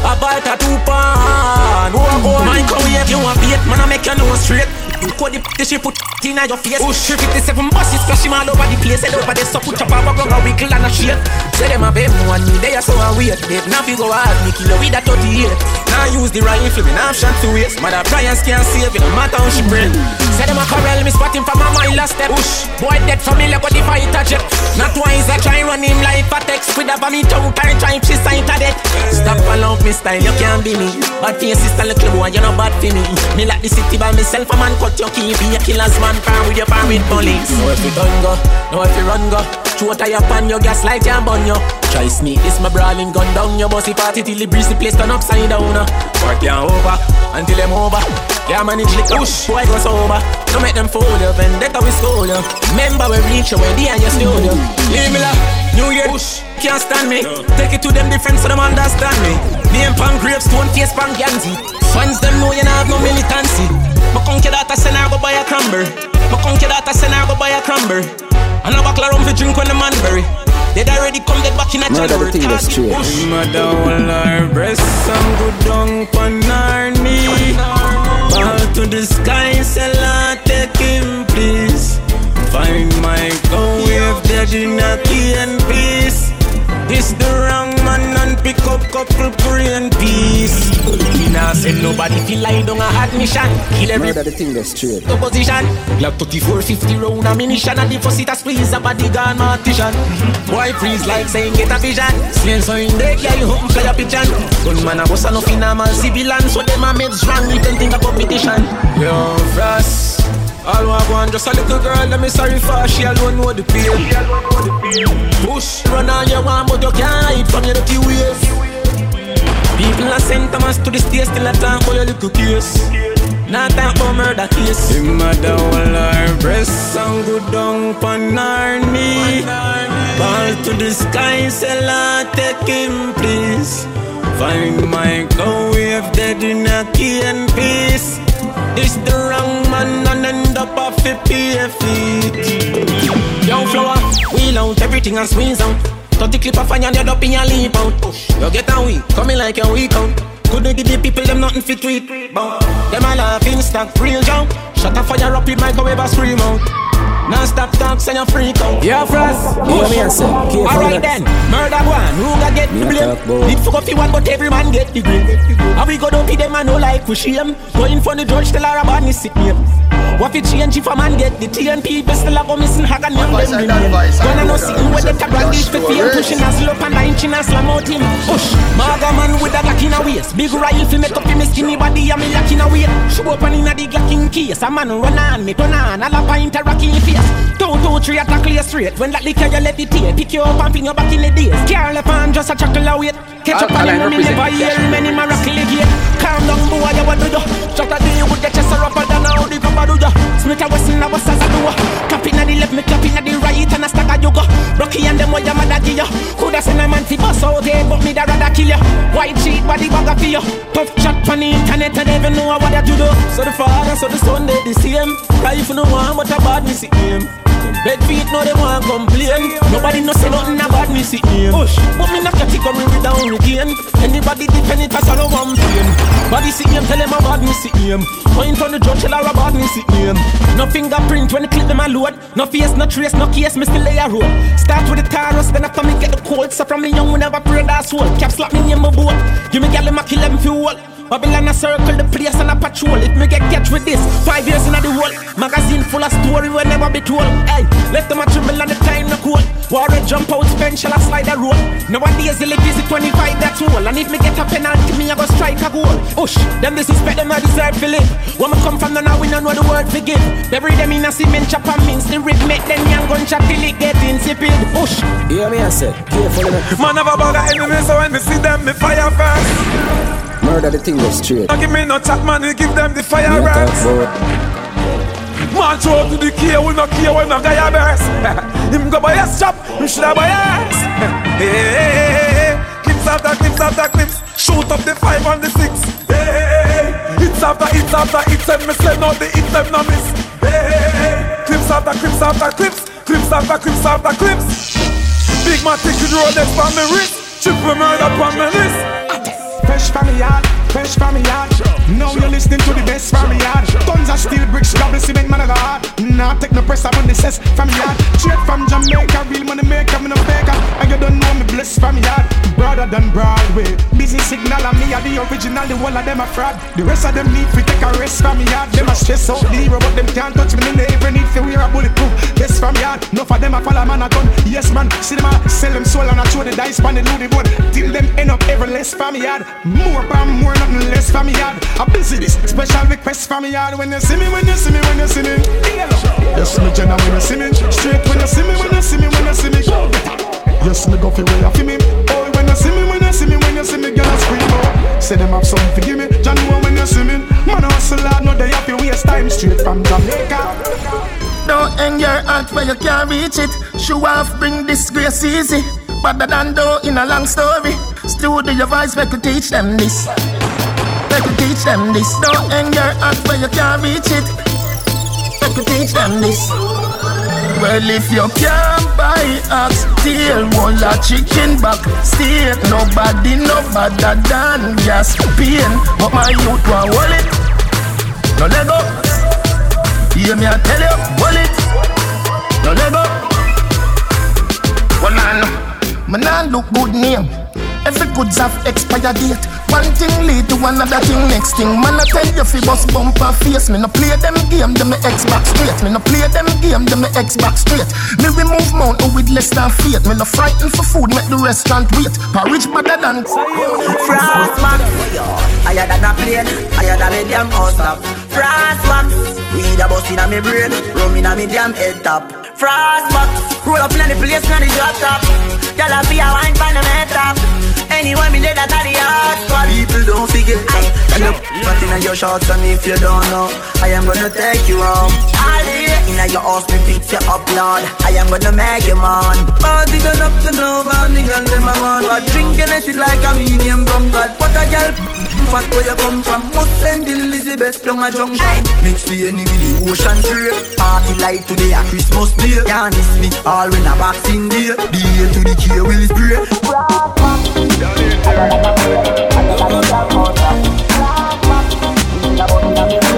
A bite a two pan. Oh, oh, my go if you want beat, man, I make your nose straight. Code the p- she put in your face. Oh, Push 57 buses, splash him all over the place. Head over there, so put your power, go a wiggle and a shake. Say them a babe, one me, they are so a weird. Babe, now fi go hard, me kill you with a 38. Now use the rifle, me now shot to waste. Mother Brian's can't save it, no matter how she bring. Say them a corral, me spot him from a mile a step. Push, boy dead for me familiar, but the fighter jet. Not twice, I try run him like a text. With a me tongue, turn try she sign to death. Stop follow me style, you can't be me. Bad for your sister, little boy, you not bad for me. Me like the city by myself, a man cut your key. Be a killer's man, farm with your farm with police. Know if you done go, know if you run go. Shoot a your pan, your gas light can burn you. Try sneak this, my brawling gun down your bossy party till the breeze the place turn upside down. uh. Work ya over until them over. Yeah, manage liquor, push, boy go sober. Don't make them fool you, vendetta we stole you. Remember we reach you, where they and your studio. Leave me la, New Year, push, can't stand me. Take it to them different so them understand me. Name pan gravestone, face pan Ganzi. Fans them know you not have no militancy. My conky daughter send her go buy a crumber. My conky daughter send her go buy a crumber. And a buckle rum fi drink when the man bury. They'd already come dead back in a Murder the January. thing that's true. Mother will her breast some good dung pon her knee Fall to the sky, say Lord take him please Find my go if dead in a key and peace This the wrong man and pick up couple brain piece Me nah send nobody feel like down a hot mission. Kill every Murder the thing that's true. opposition. Glock 34, 50 round ammunition and the it a squeeze a body gun mortician. Boy freeze like saying get a vision. Slain so in yeah you hope for your pigeon. Gunman a boss a no normal civilian, so them a meds wrong. You can think of competition. Yo, Frost All I want just a little girl, let me sorry for She alone know the pain Push, run all you want, but you can't hide from your dirty ways. People are sent Thomas to the state, still a talk about your little case. Not talk about murder case. Him mother will her breast and good down pon her knee Fall to the sky, say Lord take him please Find my go if dead in a key and peace This the wrong man and end up off a feet Young flower, wheel out everything and squeeze out. Touch the clip of fire and you up in your leap out. You get a weak, coming like a weak out. Couldn't give the people them nothing fit tweet. Them a laughing stock, real jump. Shut a fire up with microwave a scream out. Non stop talk, say you freak out. Yeah, Frost. Hear me and say, Alright then, murder one. Who got get Me a talk fuck up the one, but every man get the green. And we go down to them and no like for shame. Going for the judge, tell her about me sick name. What if change if a man get the TNP? People still a go missing hag and young them remain. Gonna no sitting with the tag and dish for fame. Pushing us up and nine chin and slam out him. Push. Maga man with a glock in a waist. Big rifle fi make up him skinny body and me lock in a weight. Show up and in a the glock in case. A man run on me turn on. All a pint a rock in your face. Two, two, three attack clear straight. When that liquor you let it. Pick you up and fling you back in the days. Carl left and just a chuckle away. Catch up on him, me never hear many miracle again. Calm down, boy, you what do you? Shut a day with the chest rougher than how the papa do you? Smith a Wesson, I was as I do. Clapping at the left, me clapping at the right, and I stack a yoga. Rocky and them, what your mother give you? Coulda send a man fi bust out there, but me da rather kill you. White sheet, body bag for you. Tough chat on the internet, I never know what I do. So the father, so the son, they the same. Life no one, but a bad me see him. Bed feet no they want complain. Nobody no say nothing about me see Push. But me not category with down again. Anybody depend it as all one pain Body see him tell him about me see him Point on the judge tell her about me see him No fingerprint when the clip them a load. No face no trace no case me still lay a road. Start with the Taurus then after me get the cold So from me young we never pray that soul Cap slap me in my boat. Give me gal my kill them fuel Babylon a circle the place and a patrol. If me get catch with this, five years in the world. Magazine full of story will never be told. Hey, left them a tremble and the time no cool. War a jump out, spend shall I slide a road. Nowadays they live visit 25 that's all. And if me get a penalty, me I go strike a goal. Ush, them disrespect them I deserve to live. When me come from the now we don't know the word forgive. Bury them in a cement chop and mince the rib. Make them young gun chat till it get insipid. Ush. Hear me I say, careful Man have a bag of enemies so when me see them me fire first. Murder the thing go straight. Don't give me no chat, man. You give them the fire Me a talk rats. Man, throw to the key. We no care when no guy a burst. Him go buy a strap. Him should have buy a ass. Hey. Clips after clips after clips. Shoot up the five and the six. Hey, hey, hey. Hits after hits after hits. And me send out the hits them no miss. Hey, hey, hey. Clips after clips after clips. Clips after clips after clips. Big man take the road that's on my wrist. Triple murder on my list. Fresh from me yard, fresh from me yard. Now you're listening to the best from me yard. Tons of steel bricks, double cement, man, I got hard. Nah, take no press up on the cess from me yard. Straight from Jamaica, real money maker, me no faker. And you don't know me blessed from me yard. Broader than Broadway. Busy signal, and me are the original, the whole of them a fraud. The rest of them need to take a rest from me yard. Them a stress out the hero, but them can't touch me. They never need to wear a bulletproof. Best from yard. No for them a follow man a gun. Yes man, see them a sell them soul and I throw the dice on the ludo board. Till them end up every less from me yard. More from more, nothing less from me yard. I been see this special request from me yard. When you see me, when you see me, when you see me. Yes, me Jenna, when you see me. Straight when you see me, when you see me, when you see me. Yes, me go for way you feel me. Oh, when you see me, when you see me, when you see me, girl, I scream out. Say them have something to give me. John, when you see me. Man, hustle hard, no they have to waste time. Straight from Jamaica. Don't hang your heart where you can't reach it. Show off, bring disgrace easy. Better than though in a long story. Studio your voice, we could teach them this. We could teach them this. Don't hang your heart where you can't reach it. We could teach them this. Well, if you can't buy ox tail, wall a chicken back steak. Nobody no better than gas pain. But my youth want wallet, no Lego. Hear me, I tell you, wallet, no Lego. Well, man, man, look good name. Every goods have expired date. One thing lead to another thing, next thing. Man, I tell you, fi bust bumper face. Me no play them game, them me Xbox straight. Me no play them game, them me Xbox straight. Me remove mountain with less than faith. Me no frighten for food, make the restaurant wait. Porridge better than Frost max, higher than a plane, higher than a damn house top. Frost max, weed a bust inna me brain, rum inna me damn head top. Frost max, roll up inna the place inna the drop top. Gyal a be a wine pon the head top. Anyway, me lay that at the hard. People don't forget that. And look, but inna your shorts and if you don't know, I am gonna take you home. Inna your house, me fix you up, Lord. I am gonna make you man. Party done up to about the girl them a want. But drinking it like a medium rum. God, what a girl. Fat where you come from Must send Elizabeth down a junction Mix the with the ocean trade Party like today a Christmas day Can't miss me all when a boxing day The A to the K will spray day.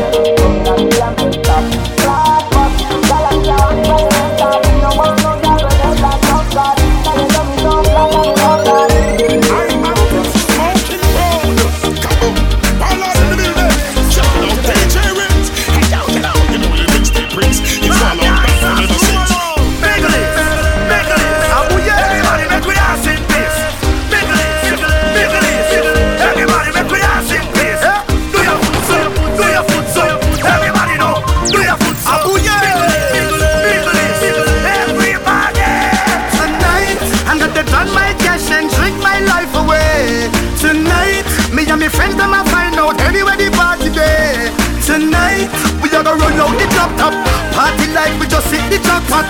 We are gonna run out the drop top. Party like we just hit the jackpot.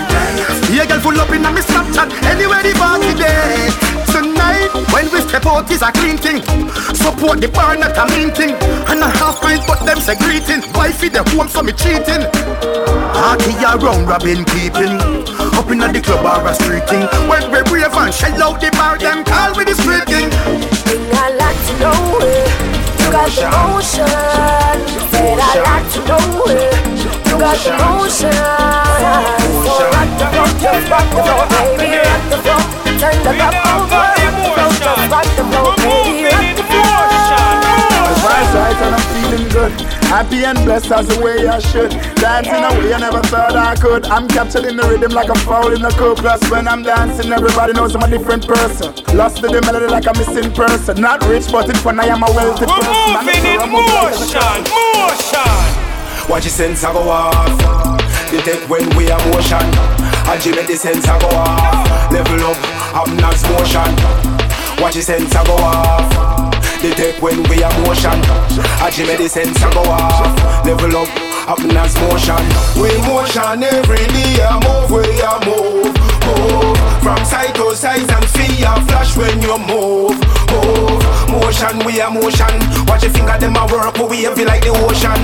Yeah, girl full up in a me Snapchat. Anywhere the party day. Tonight, when we step out is a clean thing. Support the bar, not a mean thing. And a half pint, but them say greeting. Wifey the home for me cheating. Party around Robin keeping. Up in the club or a street thing. When we brave and shell out the bar, them call with the street king. I like to know got the motion. Said I like to know it. You got the motion. So rock the floor, just rock the floor, baby, rock the floor. Turn the club over. Rock the floor, baby, right and I'm feeling good. Happy and blessed as the way I should. Dancing a way I never thought I could. I'm capturing the rhythm like a foul in the cup. Plus when I'm dancing, everybody knows I'm a different person. Lost to the melody like a missing person. Not rich, but in fun I am a wealthy We're person. moving in motion, motion. Watch the sensor go off. Detect when we are motion. And Jimmy the sensor go off. Level up, obnox motion. Watch the sensor go off. Detect when we are motion. Jimmy the sensor go off. Level up, obnox motion. We motion every day. I move, we are move, move. From side to side and a flash when you move, move. Motion, we are motion. Watch your finger, them a work, we wavy like the ocean.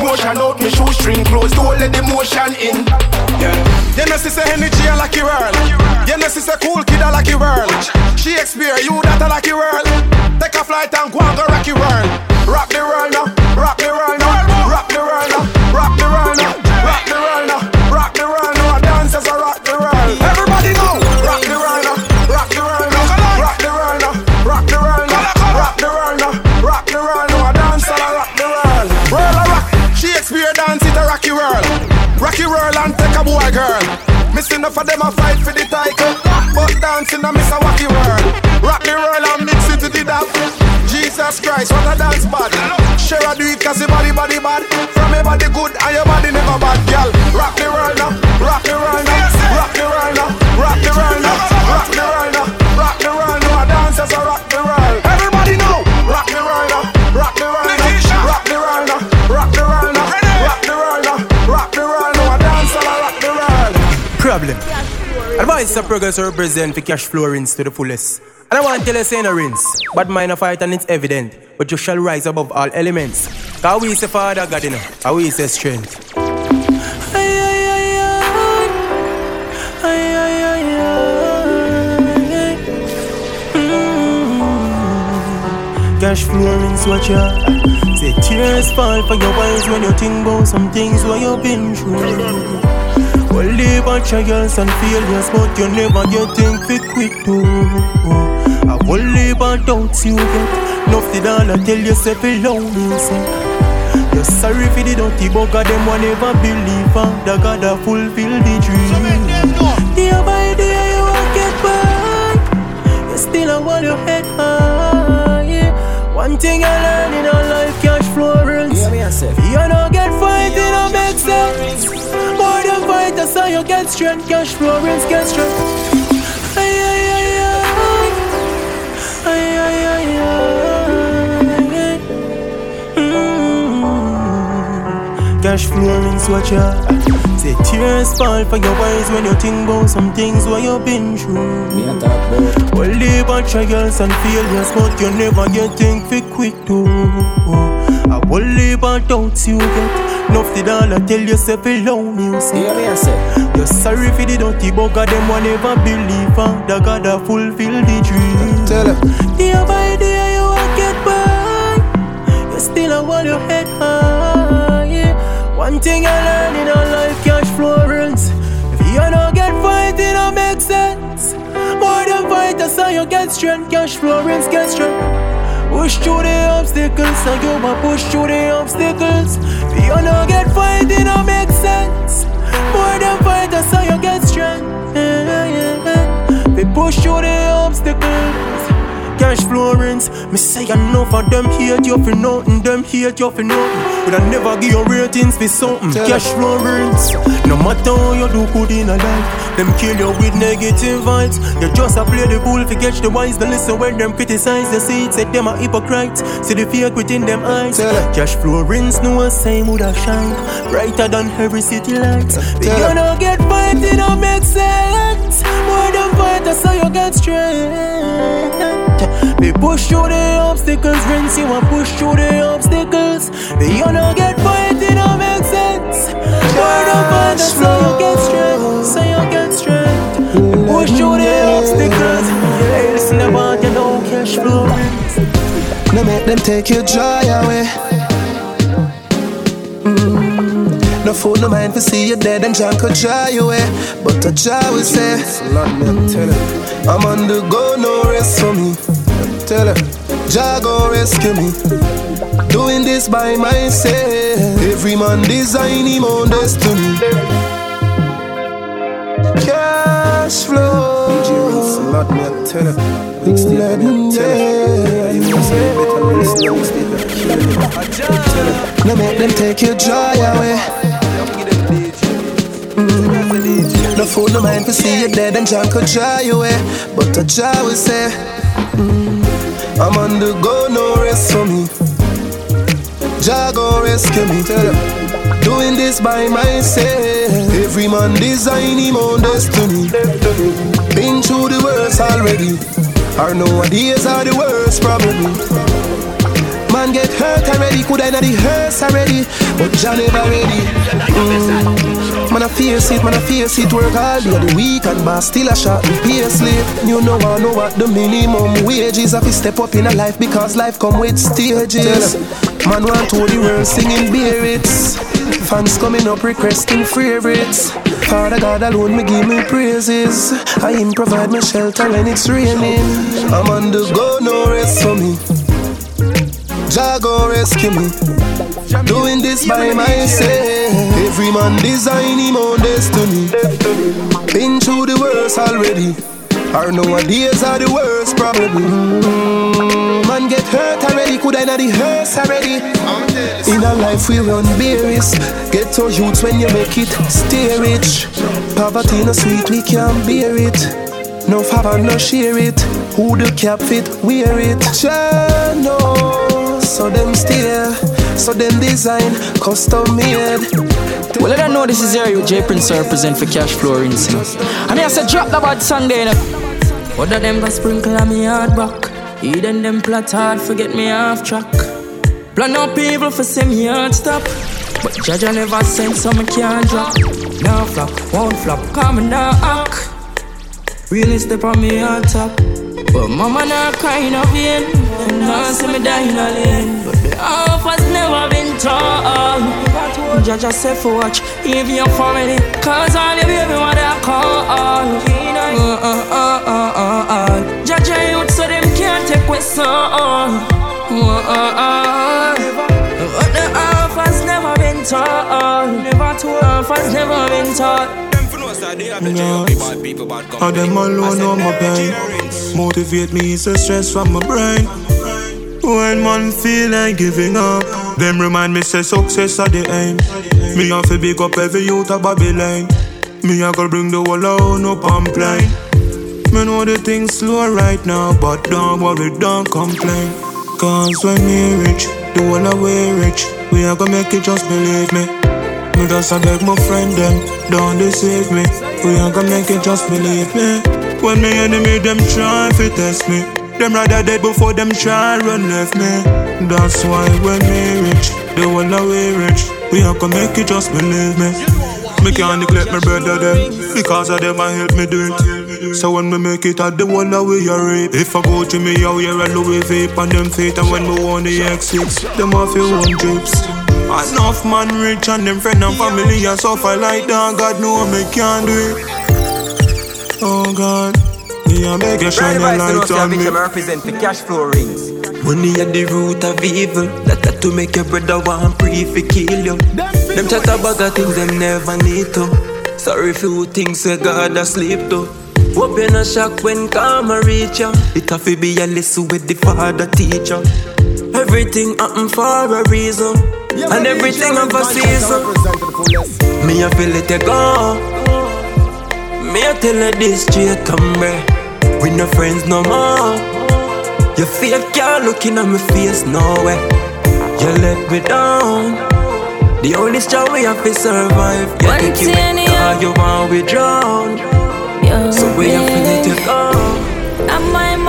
Motion out, me shoestring close, don't let the motion in. Yeah. You know, sister energy, I like your world. You know, sister cool kid, I like your world. Shakespeare, you that I like your world. Take a flight and go and go rock your world. Rock the world now, rock the world now, a girl. Missing enough of them a fight for the title. But dancing I miss a wacky world. Rock the world and mix it to the dap. Jesus Christ, what a dance bad. Share a do it cause your body body Advice of progress represent for cash flow rinse to the fullest. And I want to tell you, say no rinse. But mine a fight and it's evident. But you shall rise above all elements. Cause we say Father God, you know. And we say strength. Mm-hmm. Cash flow rinse what you Say tears fall for your eyes when you think about some things what you've been through. Well, live on trials and failures, but you never get think fi quit too. I will live on doubts you get. Nothing all I tell yourself alone yourself. You're sorry for the dirty bugger, them one never believe and the God a fulfill the dream. Day by day you won't get by. You still a hold your head high. One thing I you get strength. Cashflow Rinse, get strength. Ay, ay, ay, ay. Ay, ay, ay, ay. Mm. Cash flow rinse what you Say tears fall for your eyes when you think about some things what you've been through. Me a talk about Well, live on trials and failures, but you never get think fi quit too. I will live on doubts you get. Nothing all I tell yourself you say. Hear me I say You're sorry for the dirty bugger, them one never believe and the God a fulfill the dream. Tell her Day by day you won't get by. You still a hold your head high. yeah. One thing I learned in our life, Cashflow Rinse. If you don't get fight, it don't make sense. More than fight, that's how you get strength. Cashflow Rinse, get strength. Push through the obstacles, and you ma push through the obstacles. You don't get fight, it don't make sense. More than fight, that's how you get strength. Yeah, yeah, yeah. We push through the obstacles. Cashflow Rinse. Me say enough of them hate you for nothing. Them hate you for nothing. But I never give you ratings for something. Cashflow Rinse. No matter how you do good in a life, them kill you with negative vibes. You just a play the fool to catch the wise. They listen when them criticize the seed. Say them a hypocrite. See the fake within them eyes. Cashflow Rinse. No one say would have shine brighter than every city lights. But you don't get fight, it don't make sense. More than fight, that's how you get strength. We push through the obstacles, rinse you and push through the obstacles. But you don't get fight, it don't make sense. More than fight, that's how you get strength. So you get strength. We push through the obstacles. Hey, listen about you know cash flow. No make them take your joy away. Mm. No food, no mind to see you dead and John could dry you away. But a jar will say, I'm on the go, no rest for me. Tell her, Jah go rescue me. Doing this by myself. Every man design him own destiny. Cash flow. Endurance, Lord, me I tell her. Big step, Let me me I tell her. You know, say better me listen to me step, I kill me. Tell her. No make them take your joy away. Mm. No food, no mind to see you dead and John could dry you away. But a jar will say, mm, I'm on the go, no rest for me. Jago rescue me. Tell. Doing this by myself. Every man design him own destiny. Been through the worst already. Our nowadays are the worst probably. Man get hurt already, could I not the hearse already? But Jah never ready. Mm. Man I face it, man I face it. Work all day the week and boss still a shot and pay slip. You know I know what the minimum wage is. If you step up in a life because life come with stages. Man want to the world singing beer lyrics. Fans coming up requesting favorites. Father God alone me give me praises. I him provide me shelter when it's raining. I'm on the go, no rest for me. Jah go rescue me. Doing this by myself. Every man design him own destiny. Been through the worst already. Our nowadays are the worst probably. Mm, man get hurt already, could I not the hearse already? In a life we run berries. Get to youths when you make it, stay rich. Poverty no sweet, we can't bear it. No father, no share it. Who the cap fit, wear it. Channel, so them steer, so them design, custom made. Well, I don't know this is area J Prince represent for cash flow rinse. I mean, I said drop the bad song there. You know. What of them go sprinkle on me hard back? Eden them plot hard, forget me off track. Plan up people for send me hard stop. But Jaja never sent so me can't drop. Now flop, won't flop, come now act. Really step on me on top. But mama not crying vain. And now see me dying alone. But the offers never been told. Jaja say for watch, if your family. Cause all your baby I call. Uh, uh, uh, uh, uh, uh. Jaja youth so them can't take so. Uh, uh, uh. But the offers never been told. Never told. Offers never been told. How them alone know my pain. Motivate me is the stress from my brain. When man feel like giving up Them remind me say success are the aim Me have to big up every youth of Babylon. Me I go bring the whole out no complain Me know the things slow right now But don't worry, don't complain. Cause when we rich, the whole we rich We are gonna make it, just believe me me just a beg my friend them, don't deceive me. We ain't gonna make it, just believe me. When me enemy them try to test me, them rather dead before them try run left me. That's why when me rich, the one that we rich, we ain't gonna make it, just believe me. Me can't neglect my brother them, because of them I help me do it. So when we make it at the one that we are rape If I go to me oh, out here a Louis vape on them feet And when we want the X6, them off your one drips Enough man rich and them friend and family and suffer like that. God know me can't do it. Oh God, me a beg you shine your light on me. represent the Cashflow Rinse. Money at the root of evil. That that to make your brother want pray fi kill you. Them chat about the things them never need to. Sorry for things say God asleep to. Hope you're not shocked when karma reach ya. It have to be a lesson with the father teacher. Everything happen for a reason, and everything have a season. Me I feel it go. Me I tell her this straight come back. We no friends no more. Your fake girl looking at my face nowhere. You let me down. The only straw we have to survive. You One think you thing make all you want we drown. So we have to let it go.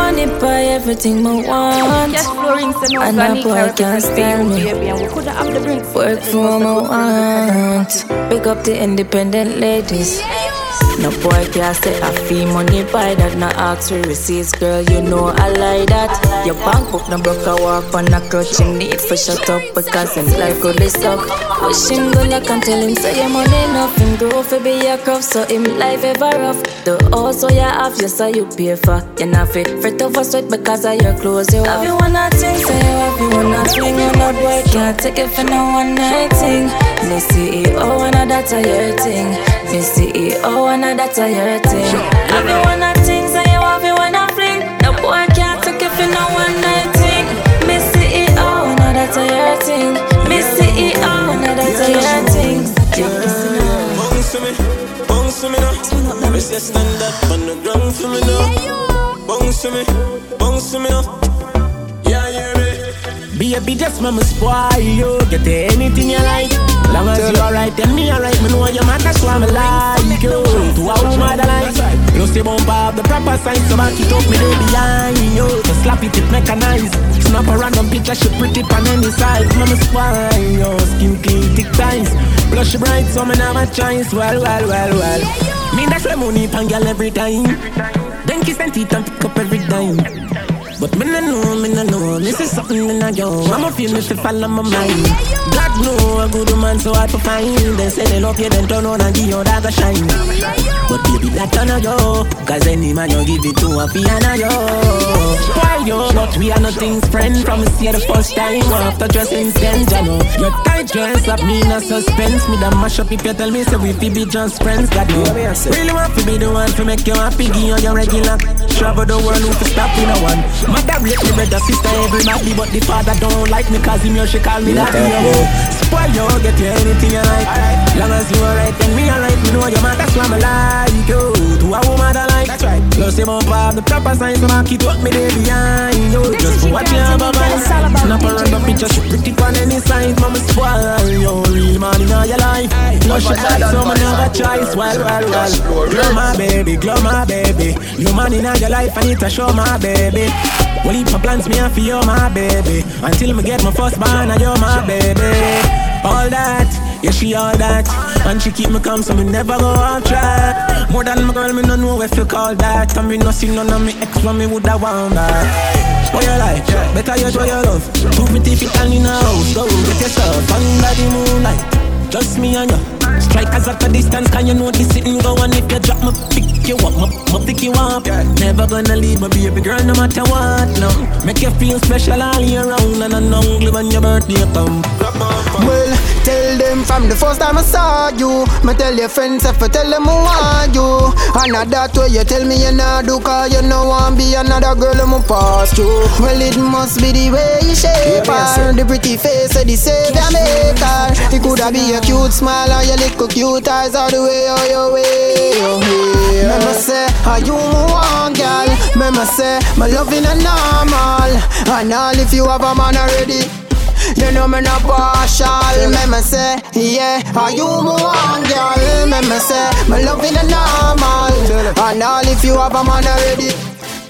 Money buy everything I want. Cash flooring, And that boy can't you, me. baby, and we coulda have the drinks. Work for my want. Pick up the independent ladies. No boy can say I feel money buy that. No ask for receipts, girl. You know I like that. Your bank book no broke a walk on a crutch. Him need for shut up because him life could be suck. Wish good luck and tell him say your money nothing. Grow for be a crop so him life ever rough. The also you have you so you pay for. You not fit fret over sweat because of your clothes. You have you wanna think say you have you wanna fling. You no boy can't take it for no one night thing. Me CEO and that's a your thing. Me CEO and that's a your thing. Have you wanna think say you have you wanna fling. No boy can't take it for no one night thing. Me CEO and that's a your thing. Me CEO and that's a your thing. Yeah, listen up. Bounce to me, bounce to me now. Me say stand up on the ground for me now. Bounce to me, bounce to me now. Yeah, yeah, me. Baby, just mama spoil you. Get anything you like. Long as you alright, then me alright. Me know you matter, so I'm like you. To a woman that like. You say bump up the proper sign, so back it up, me dey behind you. Just slap it, it mechanized. Snap a random picture, she pretty on any side. Mama spoil you. Skin clean, thick ties. Blush bright, so me never choice. Well, well, well, well. Me that's where money pan girl every time. Then kiss and teeth and pick up every time. But me no know, me no know. This is something in a yo. I'ma feel me to follow my mind. God know a good man so hard to find. Then say they love you, then turn on and give your dog a shine. But baby, that turn a yo. Cause any man you give it to a piano yo. Why yo? But we are nothing's friend from see the first time. After just instant, you know. Your tight dress up me in a suspense. Me da mash up if you tell me say we fi be just friends. God know. Really want to be the one to make you happy, give you your regular. Travel the world, who fi stop in a one. Mother rate me brother, sister everybody, but the father don't like me cause him yo she call me daddy yo. Spoil yo, get you anything you like. Long as you alright, then me alright. Me know your man, that's why me like you. To a woman that like. That's right. Plus you bump up the proper signs, so I keep up me there behind you. Just for what you have a man. Snap a random picture, she pretty on any side. Mama spoil yo, real man in all your life. No she like so me never choice. Well, well, well. Glow my baby, glow my baby. You man in all your life, I need to show my baby. Well, if my plans me and for you, my baby. Until me get my first born, and you're my baby. All that, yeah, she all that. And she keep me calm, so me never go off track. More than my girl, me no know if you call that. And me no see none of me ex when me woulda want that. What you like? Better you show your love. Too pretty fit and in a house. Go get yourself under the moonlight. Just me and you. Strikers at a distance, can you know this sitting go on if you drop me, pick you up, me, me pick you up. Yeah. Never gonna leave my baby girl no matter what. No, make you feel special all year round and an only when your birthday come. Well, tell them from the first time I saw you. Me tell your friends if I tell them I want you. And not that way you tell me you not do cause you no want be another girl I'm past you. Well, it must be the way you shape her. The pretty face of the savior maker. It coulda be a cute smile or your little cute eyes all the way, oh your way, oh yeah. Mama say, are you one girl? Mama say, my loving a normal. And all if you have a man already. You know me not partial, me me say, yeah. Are you my one girl? Me me say, my loving a normal. And all if you have a man already.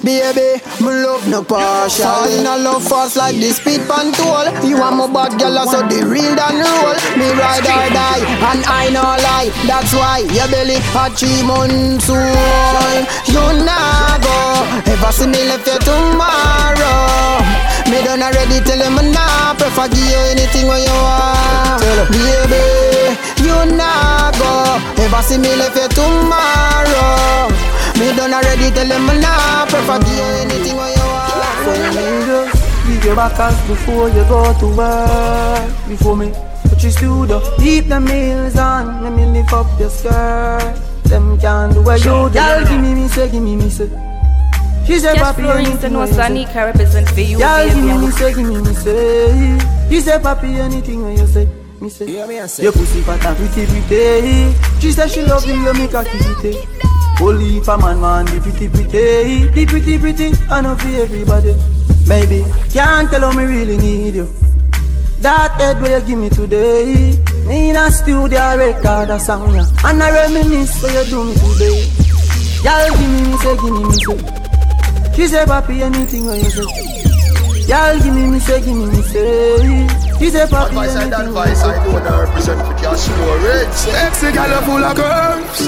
Baby, my love no partial Fall in love fast like the speed control You are my bad girl, so the real than roll Me ride or die, and I no lie That's why your belly a three months old You go, ever see me left you tomorrow Me done already tell him nah Prefer give you anything when you want. Baby, you nah go. Ever see me left you tomorrow? Me done already tell him nah Prefer give you anything when you want. So you may just give your back us before you go to work. Before me touch your studio Keep the meals on, let me lift up your skirt. Them can't do what you do. Girl, give me me say, give me me say She say, Just papi, Florence anything and what you say Wasanika represent for you, Girl, baby. give me me say, give me me say She say, papi, anything what you say me say, yeah, me say. your pussy fat and pretty pretty. She say she love him, love me cocky pretty. Only if a man man the pretty pretty, the pretty pretty, I know for everybody. Baby, can't tell how me really need you. That head where you give me today, me in a studio record a song yeah. and I reminisce what you do me today. Y'all give me me say, give me me say. She say, papi, anything what you say. Y'all give me me say, give me me say. She say, papi, Advice anything what you advice. I don't know represent for cash flow rich. Sexy gal full of curves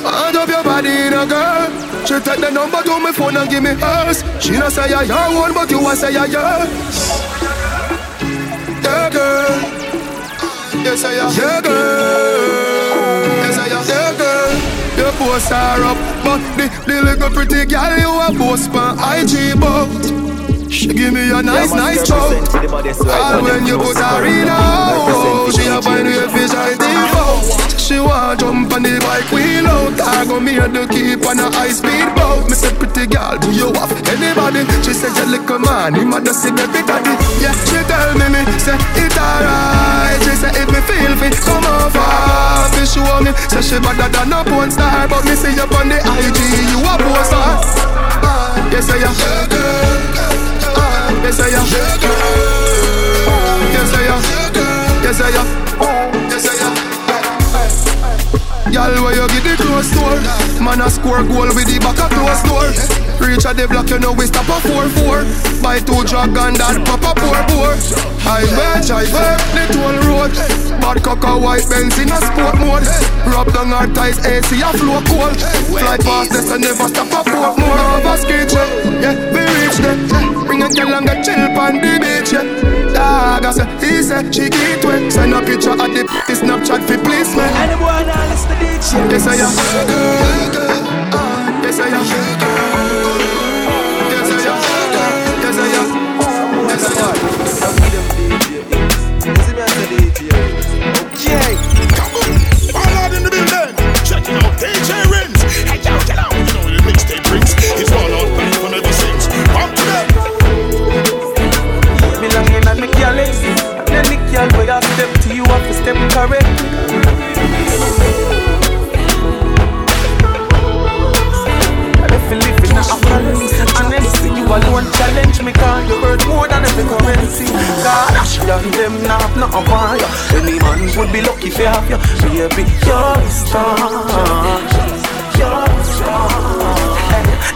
Hand up your body in a girl She take the number to my phone and give me hers She not say I your one but you want say I yours Yeah girl Yes I am Yeah girl Yes I am Yeah Your posts are up But the, the little pretty girl you a post on IG but she give me a nice, nice chow. All when you put her in out, she a find way fish I default. She want jump on the bike wheel out. I go me to keep on a high speed boat. Me say pretty girl, do you have anybody? She say you little man, he mother see baby daddy. Yeah, she tell me me say it alright. She say if me feel fit, come over. She show me say she better than a porn star, but me see you on the IG, you a poster. Ah, Yes, I am. Yes, I am. Yes, I am. Yes, I am. Yes, I am. Y'all where you get the close door Man a score goal with the back a close door Reach a the block you know we stop a 4-4 Buy two dragon that pop a poor poor I bet, I bet the toll road Bad cocker white Benz in a sport mode Rub down our ties AC a flow cold Fly past this and never stop a port more Of a skate yeah, we reach there Bring a girl and get chill on the beach yeah Dog, I say, he said she get wet Send a picture of the p- Snapchat for policeman boy now listen to the shit. Yes, I am. I I I I then girl where I step to the blend checking my DJ Rinse head out let out so you mix the drinks. It's all out for you have to step correct you alone challenge me Cause you hurt more than every currency. God, Ash and them not have nothing on you Any man would be lucky if you have you Baby, you're a star. You're a star.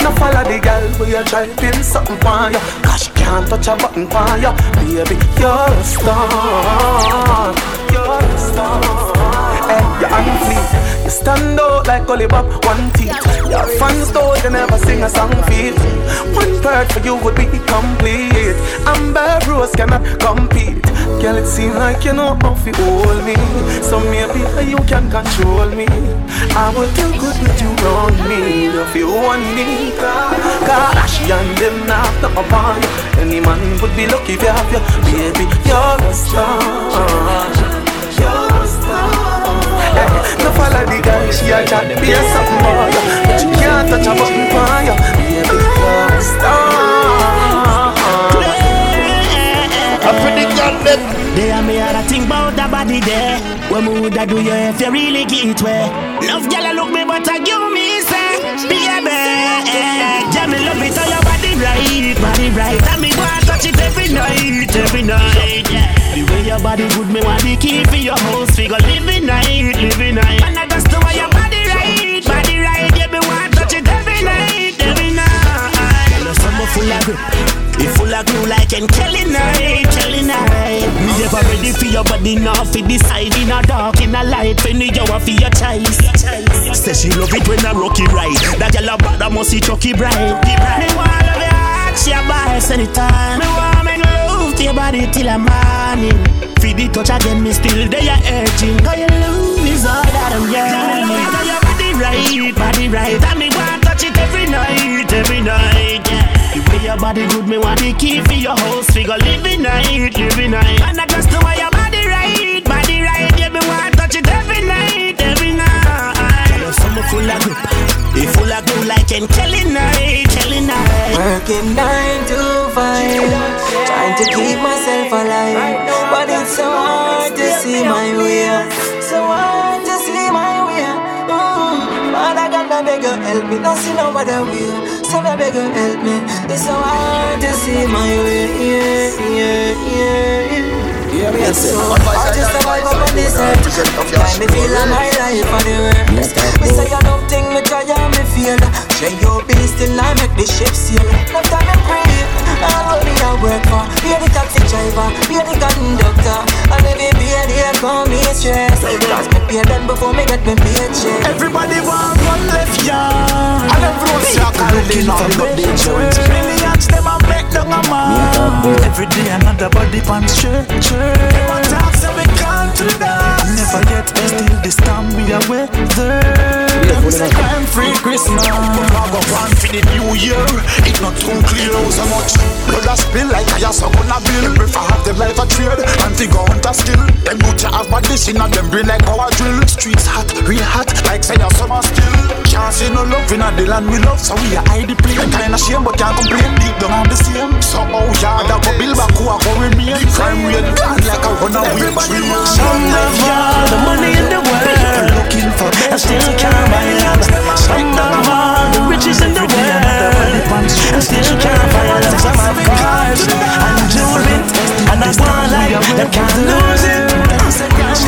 No follow the girl where you try pin something for you Cause she can't touch a button for you Baby, you're a star you're on fleek You stand out like Bob, one teeth. Your fans though, they never sing a song it. One part for you would be complete. Amber Rose cannot compete. Girl, it seems like you know how to hold me. So maybe you can control me. I will do good with you around me. If you want me and them not up upon Any man would be lucky if you have you Baby, you're a star No follow the guy, she a chat Be a something for you But you can't touch a button for you Baby, you're a star A pretty girl them There me had a think about the body there. What me woulda do you if you really get way Love girl I look me but I give me say Baby eh, eh, Yeah me love it how your body right Body right And me want touch it every night Every night yeah. The way your body good me want the key for your house We go living night Living night And I just the way your body right Body right Yeah me want touch it every night Every night Girl, summer full of grip it full of glue like an Kelly night, Kelly night. Me never ready for your body now, for the side in a dark, in a light. Penny you want for your choice. Say she love it when I rock it right. That girl a bad, I must see Chucky bright. Me want love your heart, she a boss anytime. Me want make love to your body till I'm morning. Feel the touch again, me still there you urging. Cause your love is all that I'm yearning. Your body right, body right. And me want touch it every night, every night. Yeah. The way your body good, me want the key for your house. We go living night, living night. And I just the summer full of grip. He full of glue like Ken Kelly night, Kelly night. Working nine to five, trying to keep myself alive, but it's so hard to see my way. So hard to see my way. Mm. But I got no beg you help me, don't see no other. So I beg you help me. It's so hard to see my way. Yeah, yeah, yeah. It's so hard to survive up on this earth. Time me feel on my life for the worst. Me say I don't think me try and me fail. Share your bills till I make the ship sail. Stress. Cause me pay them before me get me paycheck. Everybody want one left yard. And everyone say I can't live on the insurance. Millions them a make down a man. Every day another body pan straight. Them a talk Never yet still this time we are weather. Them I'm free Christmas. But I go one for the new year. It not too clear how so much. Blood a spill like I so gonna bill. Prefer have them life a trade and figure out a skill. Them ya have bad this in and them brain like power drill. Streets hot, real hot, like say a summer still. Can't see no love in the land we love, so we a hide the plane. Kinda shame but can't complain. Deep down on the same. So oh yeah, that go build back who a go remain. The crime rate gone like a runaway train. Some have all the money in the world, looking for and still can't buy love. Some have all the riches in the world, and still can't buy love. Some have cars and jewelry, and I want like they can't lose it.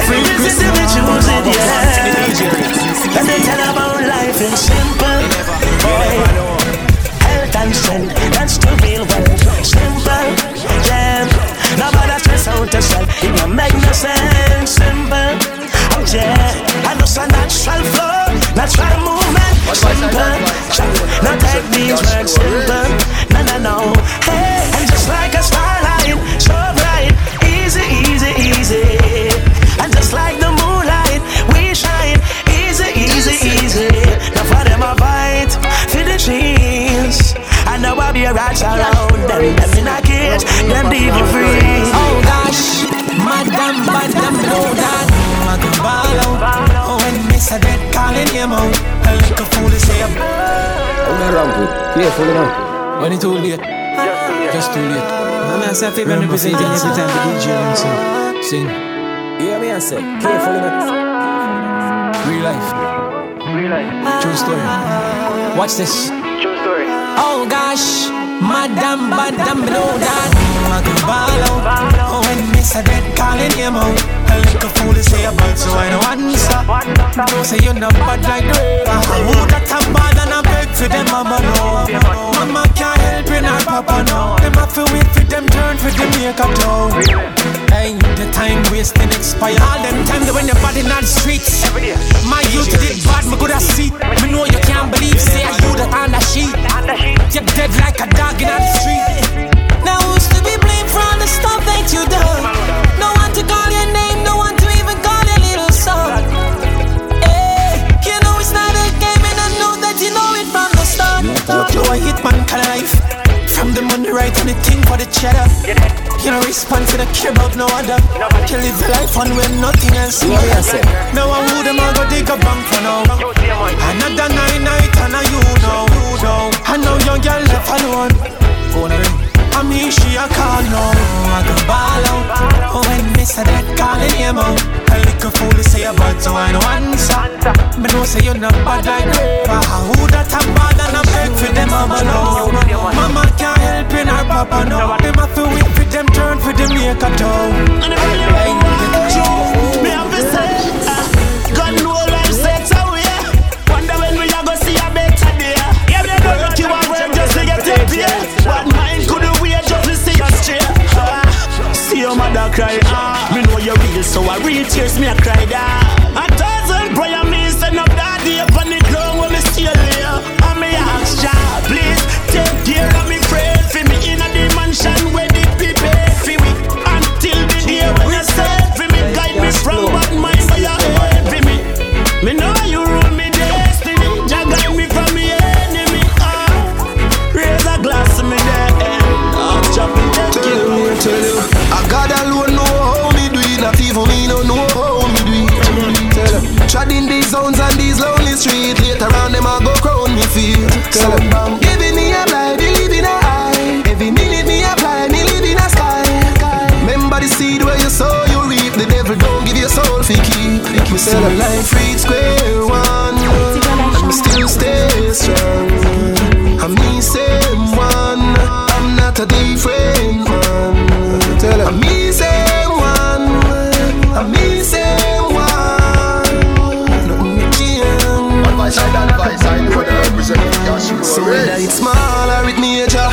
Free is the we choose it, yeah. And they tell about life simple, boy. Health and strength, that's the real wealth. Simple, yeah. Nobody stress out yourself, it don't make no sense. Simple, oh yeah. I know it's a natural flow, natural movement. Simple, now take these words simple. No, no, no. Hey, know I'll be a right around them, them in a cage, them devil free. Oh gosh, madam, madam, know that. I can ball out. Oh, when Miss a dead calling him out. A little fool is say, How that wrong with? Careful enough. When it's too late, just too late. My man say, if I'm representing every time the DJ and sing. Sing. Yeah, me I say, careful enough. Real life. Real life. True story. Watch this. True story. Oh gosh, madam, madam, know that. I can ball out. Oh, when a dead calling him out. I look a little fool is say about so I answer. Don't say you're not bad like the. Who that a bad and I beg for them mama no. Mama can't help in her papa no. Them have to wait for them turn for the makeup though. Hey, the time wasting expire. All them time that when your body not the streets. My youth did bad, me good a see. Me know you can't believe, say I you that on the sheet. You're dead like a dog in the street. Now who's to be blamed for all the stuff that you done? No right on the thing for the cheddar. You know respond to the care about no other. You live your life on when nothing else matters. Now I would them I go dig a bank for now. Another night night and I you know, you know. I know your girl left alone. Gonna I mean she a call now. I can ball out. Oh when Miss a dead calling him out. A little fool to say about so I no answer. Me know say you're not bad like But who that a bad and I beg for them mama no. Mama can't help in her papa no. Them have to wait for them turn for them make a toe. Hey, Me cry, ah. Me know you're real, so I real tears me a cry down. A thousand prayer me send up that day upon the ground when me still here. And me ask Jah, please take care of me, See my life read square one, and me still stay strong. I'm me same one, I'm not a different man. I'm me same one, I'm me same one. Nothing me change. Advice I advice I know that represent cash. So whether it's small or it major,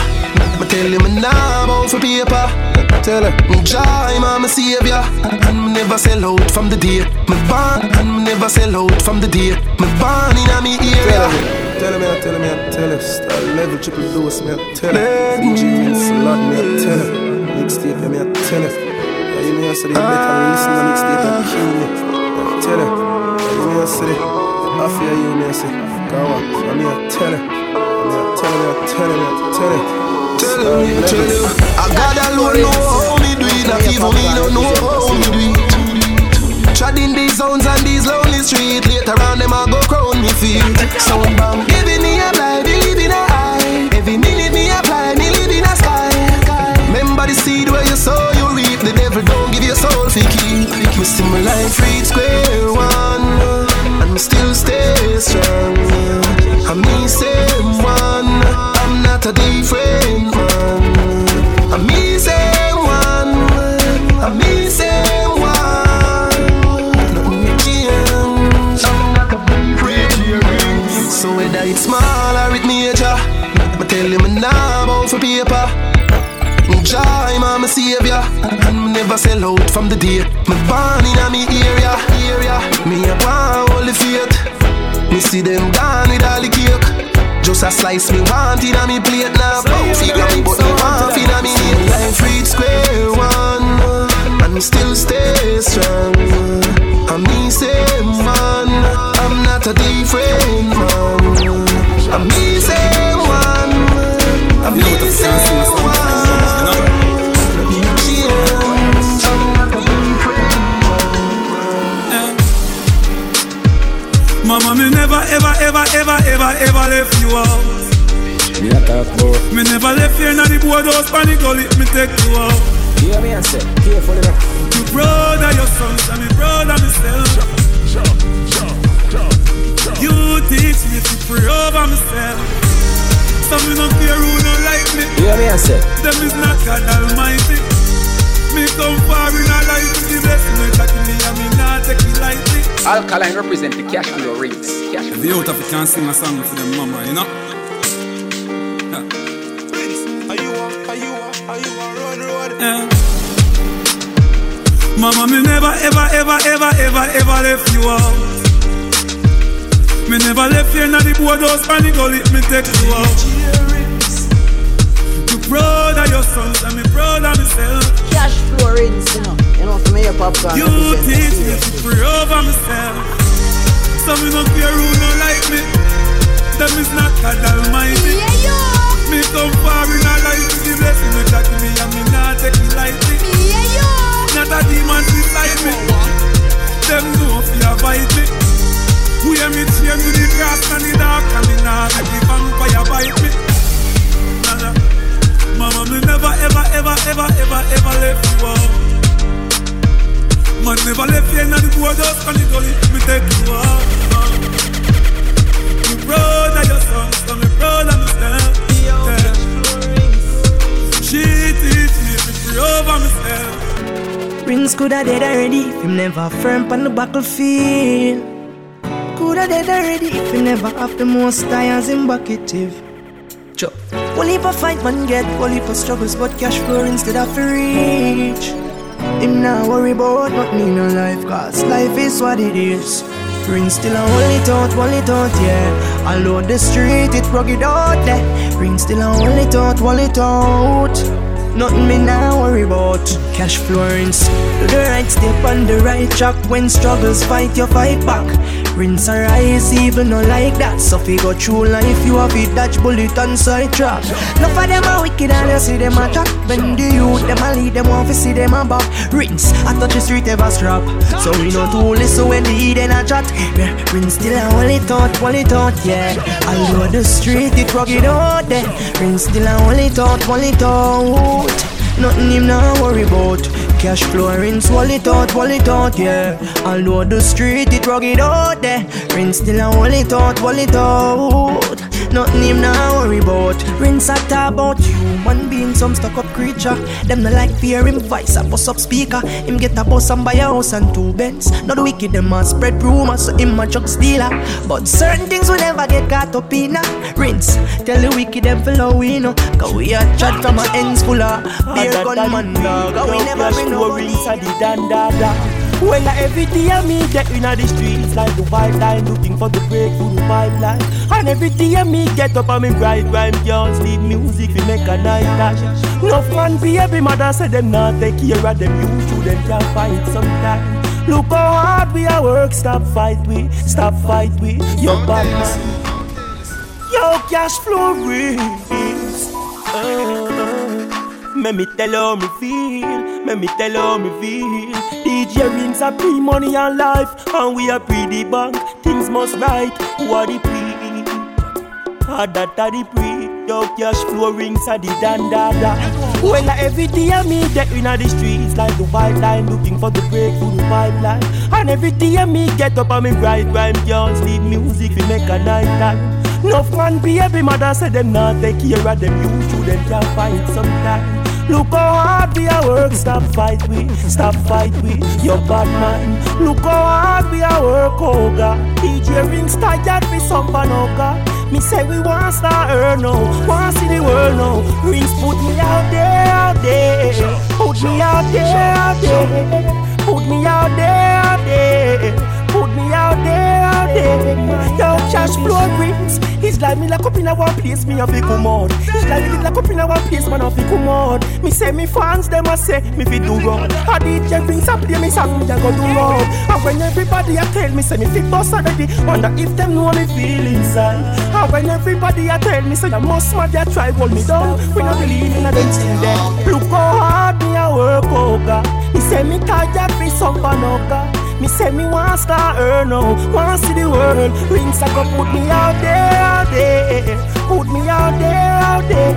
me tell him me nah bow for paper. Tell her, me joy, man, me savior, and me never sell out from the day me born, and me never sell out from the day me born in a me area. Tell him, tell him, tell him, star level triple dose, me tell him, DJ Lord, me tell him, mixtape, me tell him. Yeah, you may say the better listen to mixtape and kill me. Tell him, you may say, I fear you, me say, go on, I me tell him, me tell him, tell him, tell him. Tell him, tell him, I God alone know how me do it, not even me don't know how me do it. Treading these zones and these lonely streets, later on them I go crown me feet. Sound bomb, giving me a blind, believe in a eye. Every minute me apply, me live in a sky. Remember the seed where you sow, you reap. The devil don't give your soul for keep. Me see my life read square one, and me still stay strong. I'm me same one, a different man. I'm me same one, I'm me same one. Nothing me change. So whether it's small or it major, me tell him me nah bow for paper. Joy, me savior, and me never sell out from the day me born in a me area. Area, me a want holy faith. Me see them gone with all the cake. Just a slice me want in a me plate now. Bow figure me, but me want in a me name. Life read square one, and still stay strong. I'm me same man, I'm not a different man. I'm me same one, I'm me same one. Mama, me never, ever, ever, ever, ever, ever left you out. Me a talk about. Me never left you in the boardhouse, panic gully, me take you out. Hear me and say, carefully proud of your sons and me of myself. You teach me to pray over myself. Some me no care who no like me. Hear me and say. Them is not God Almighty. Me come far in a life to the blessing me take me and me not take it lightly. Alkaline represent the Cashflow Rinse. Cash flow. The out of it can sing a song for them mama, you know. Are you a, are you a, are you a run road? Yeah. Mama, me never, ever, ever, ever, ever, ever left you out. Me never left you in the boardhouse, panic gully, me take you out. You proud of your sons and me proud of myself. Cash flow rings, you know. You know, for me, your popcorn. You teach me to pray over myself. So me no care who no like me. Them is not God Almighty. Me come far in a life with the blessing me that me and me not take it lightly. Not a demon beside me. Them know fi avoid me. Who hear me chain to the grass and the dark and me not let the vampire bite me. Mama, me never ever ever ever ever ever left you out. Man never left you in the boardhouse and the gully, me take you out. Me proud of your sons, so me proud of myself. Yeah. She teach me to pray over myself. Prince coulda dead already if him never firm on the battlefield. Coulda dead already if him never have the most tires in bucketive. Chop. Only a fight man get, only for struggles, but cash flow instead of reach. Him not worry about nothing in a life, cause life is what it is. Rinse still a hold it out, hold it out, yeah. All over the street, it rugged out there. Rinse still a hold it out, hold it out. Nothing me now worry about. Cashflow Rinse. Do the right step on the right track. When struggles fight, you fight back. Rinse or rise, even not like that. So you go through life, you have it dodge bullet and side trap. Enough of them are wicked and you see them a chat. When the youth, them a lead, them want to see them a back. Rinse, I touch the street, ever strap. So we know to listen when the Eden a chat. Rinse still a hold it out, hold it out, yeah. All over the street, it rugged out there. Rinse still a hold it out, hold it out. Nothing him now worry about. Cashflow Rinse, wall it out, wall it out, yeah. Although the street it rugged out there, rinse still I wall it out, wall it out. Nothing him now worry about. Rinse talk about human being, some stuck up creature. Them no like fear him voice, a bust up speaker. Him get a bus and buy a house and two beds. Not the wicked them a spread rumors, so him a drug stealer. But certain things will never get caught up in a rinse. Tell the wicked them follow we know, cause we a chat from a ends full of beer gunman. And we never bring no stories of the dandada. Well, every day I me get in the streets like the white line, looking for the break through the pipeline. And every day I me get up and me bright rhyme, can't music, we make a night dash. Enough man be every mother say them not take care of them, you should them can fight sometimes. Look how hard we are work, stop fight we, stop fight we, your bad Your Yo cash flow rings. Uh, uh. Let me tell how me feel, let me tell how me feel. DJ Rinse are pre money and life, and we are pre the bank. Things must right, who are the pre? Ah, that are the pre. Yo, cash flow rings are the dandada. Well, uh, every day I me get in the streets like the white line, looking for the break through the pipeline. And every day I me get up and me write rhyme, can't sleep music, we make a night time. Enough man be every mother say them not take care of them, you should them can't fight sometime. Look how hard we are work, stop fight we, stop fight we, your bad man. Look how hard we are work, oh God. DJ Rinse tired for some panoka. Me say we want start earn now, want see the world now. Rinse put me out there, out there, put me out there, out there, put me out there, out there. Put me out there, there. Yo, cash flow rings. It's like me lock up in a one place, me have to come. It's like me lock up in a one place, man have to come. Me say me fans, them a say me fi do wrong. I DJ Rinse a play me song, me a go do wrong. And when everybody a tell me say me fi bust already, wonder if them know me feel inside. And when everybody a tell me say I must mad, they try hold me down. We not believe in a them thing there. Look how hard me a work, oh God. Me say me tired fi some panoka. Me say me want start earn now, want see the world. Rinse a go put me out there, out there. Put me out there, out there.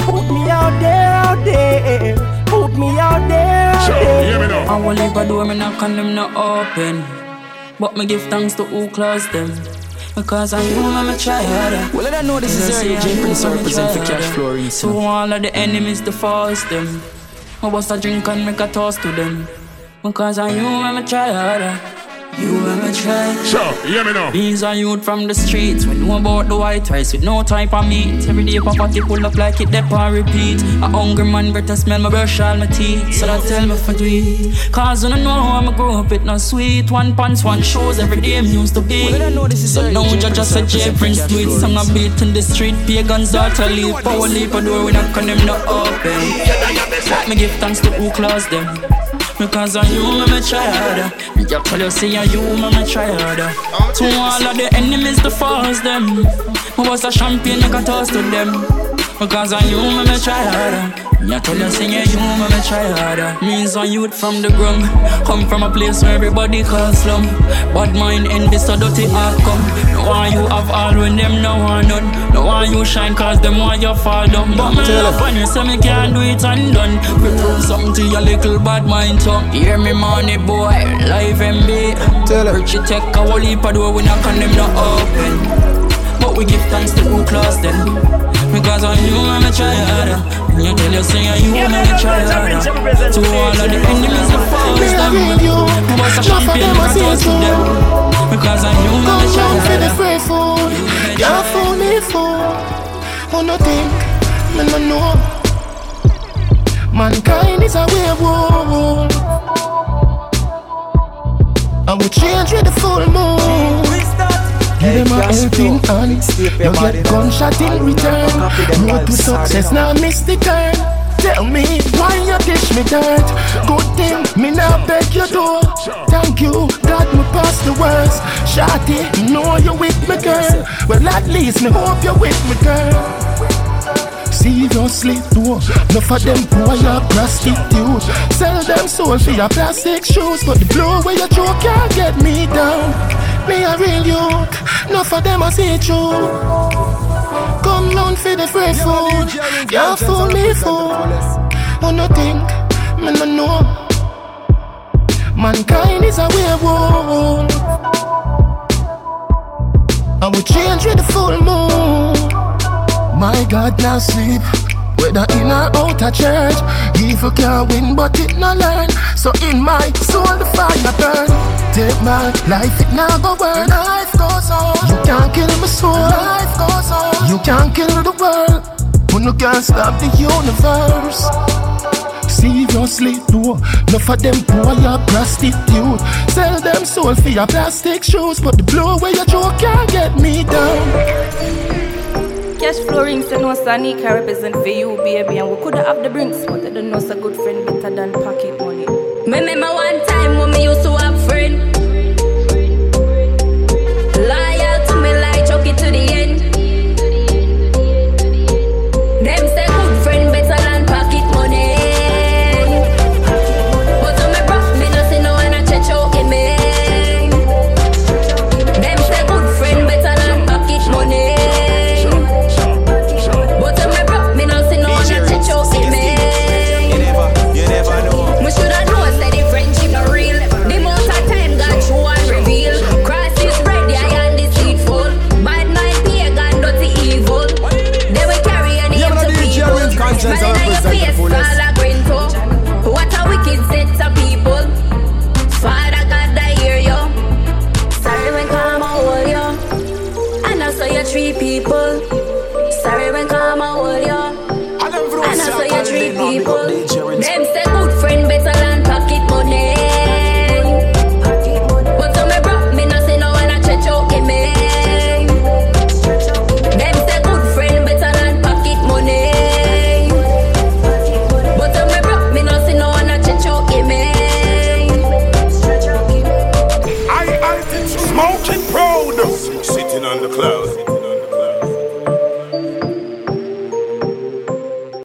Put me out there, out there. Put me out there, out there. I won't leave a door, me knock on them not open. But me give thanks to who closed them. Because I know I'm a try harder. Well, I don't know this is Area J Prince represent for cash flow rings. To all of the enemies to force them. I was a drink and make a toast to them. Because I you I'm a try harder. You I'm try. Sure, hear me now. These are youth from the streets. We know about the white rice with no type of meat. Every day papa they pull up like it dep and repeat. A hungry man better smell my brush all my teeth. So that tell me for do it. Cause when I know how I'm grow up it not sweet. One pants, one shoes every day I'm used to be. Well, I know this is So now J judge just a Prince J represent Prince for do it. cash Song flow a beat in the street. Pagans are to leave. Power leap a door we knock on them not open. Let me give thanks to who closed them. Because I you, I'm a try harder. Me just tell you, say I you, I'm a try harder. To all of the enemies to force them. I was a champion, I got toast to them. Because I you, I'm a try harder. Me tell you, say I you, I'm a try harder. Means a youth from the ground. Come from a place where everybody calls slum. Bad mind, envy, so dirty outcome. No one you have all when them no one none. No one you shine cause them want you fall down. But me love when you say me can't do it undone. We prove something to your little bad mind tongue. Hear me money boy, live MB. Tell her. Richie take a whole heap of door, we on them not open. But we give thanks to who closed them. Because on you I'm a try harder. When you tell you say you I'm a try harder. To all of the enemies that force them. I was a champion, I toast to them. Because on you I'm a try Come for the harder. free food, can't fool me fool. Who no think, me no know. Mankind is a werewolf. And we change with the full moon. Give them a helping hand. You get gunshot in return. Road to success now miss the turn. Tell me why you dish me dirt. Good thing me now beg your door. Thank you, God me pass the worst. Shotty, know you with me, girl. Well at least me hope you with me, girl. Seriously, though, enough of them boy are prostitute. Sell them soul for your plastic shoes, but the blow where you throw can't get me down. Me a real youth, enough of them I see through. Come round for the free food, can't fool me fool. Who no think, me no know. Mankind is a werewolf. I will change with the full moon. My God, now sleep. Whether in or out of church, evil can win, but it no learn. So in my soul, the fire burn. Take my life, it now go burn. Life goes on. You can't kill my soul. Life goes on. You can't kill the world. But you can't stop the universe. Seriously, no. Enough of them poor, you prostitute. Sell them soul for your plastic shoes, but the blow where you joke can't get me down. Cashflow Rinse, say no sunny can represent for you, baby. And we coulda have the brinks, but I don't know so good friend better than pocket money. Me remember one time when me used to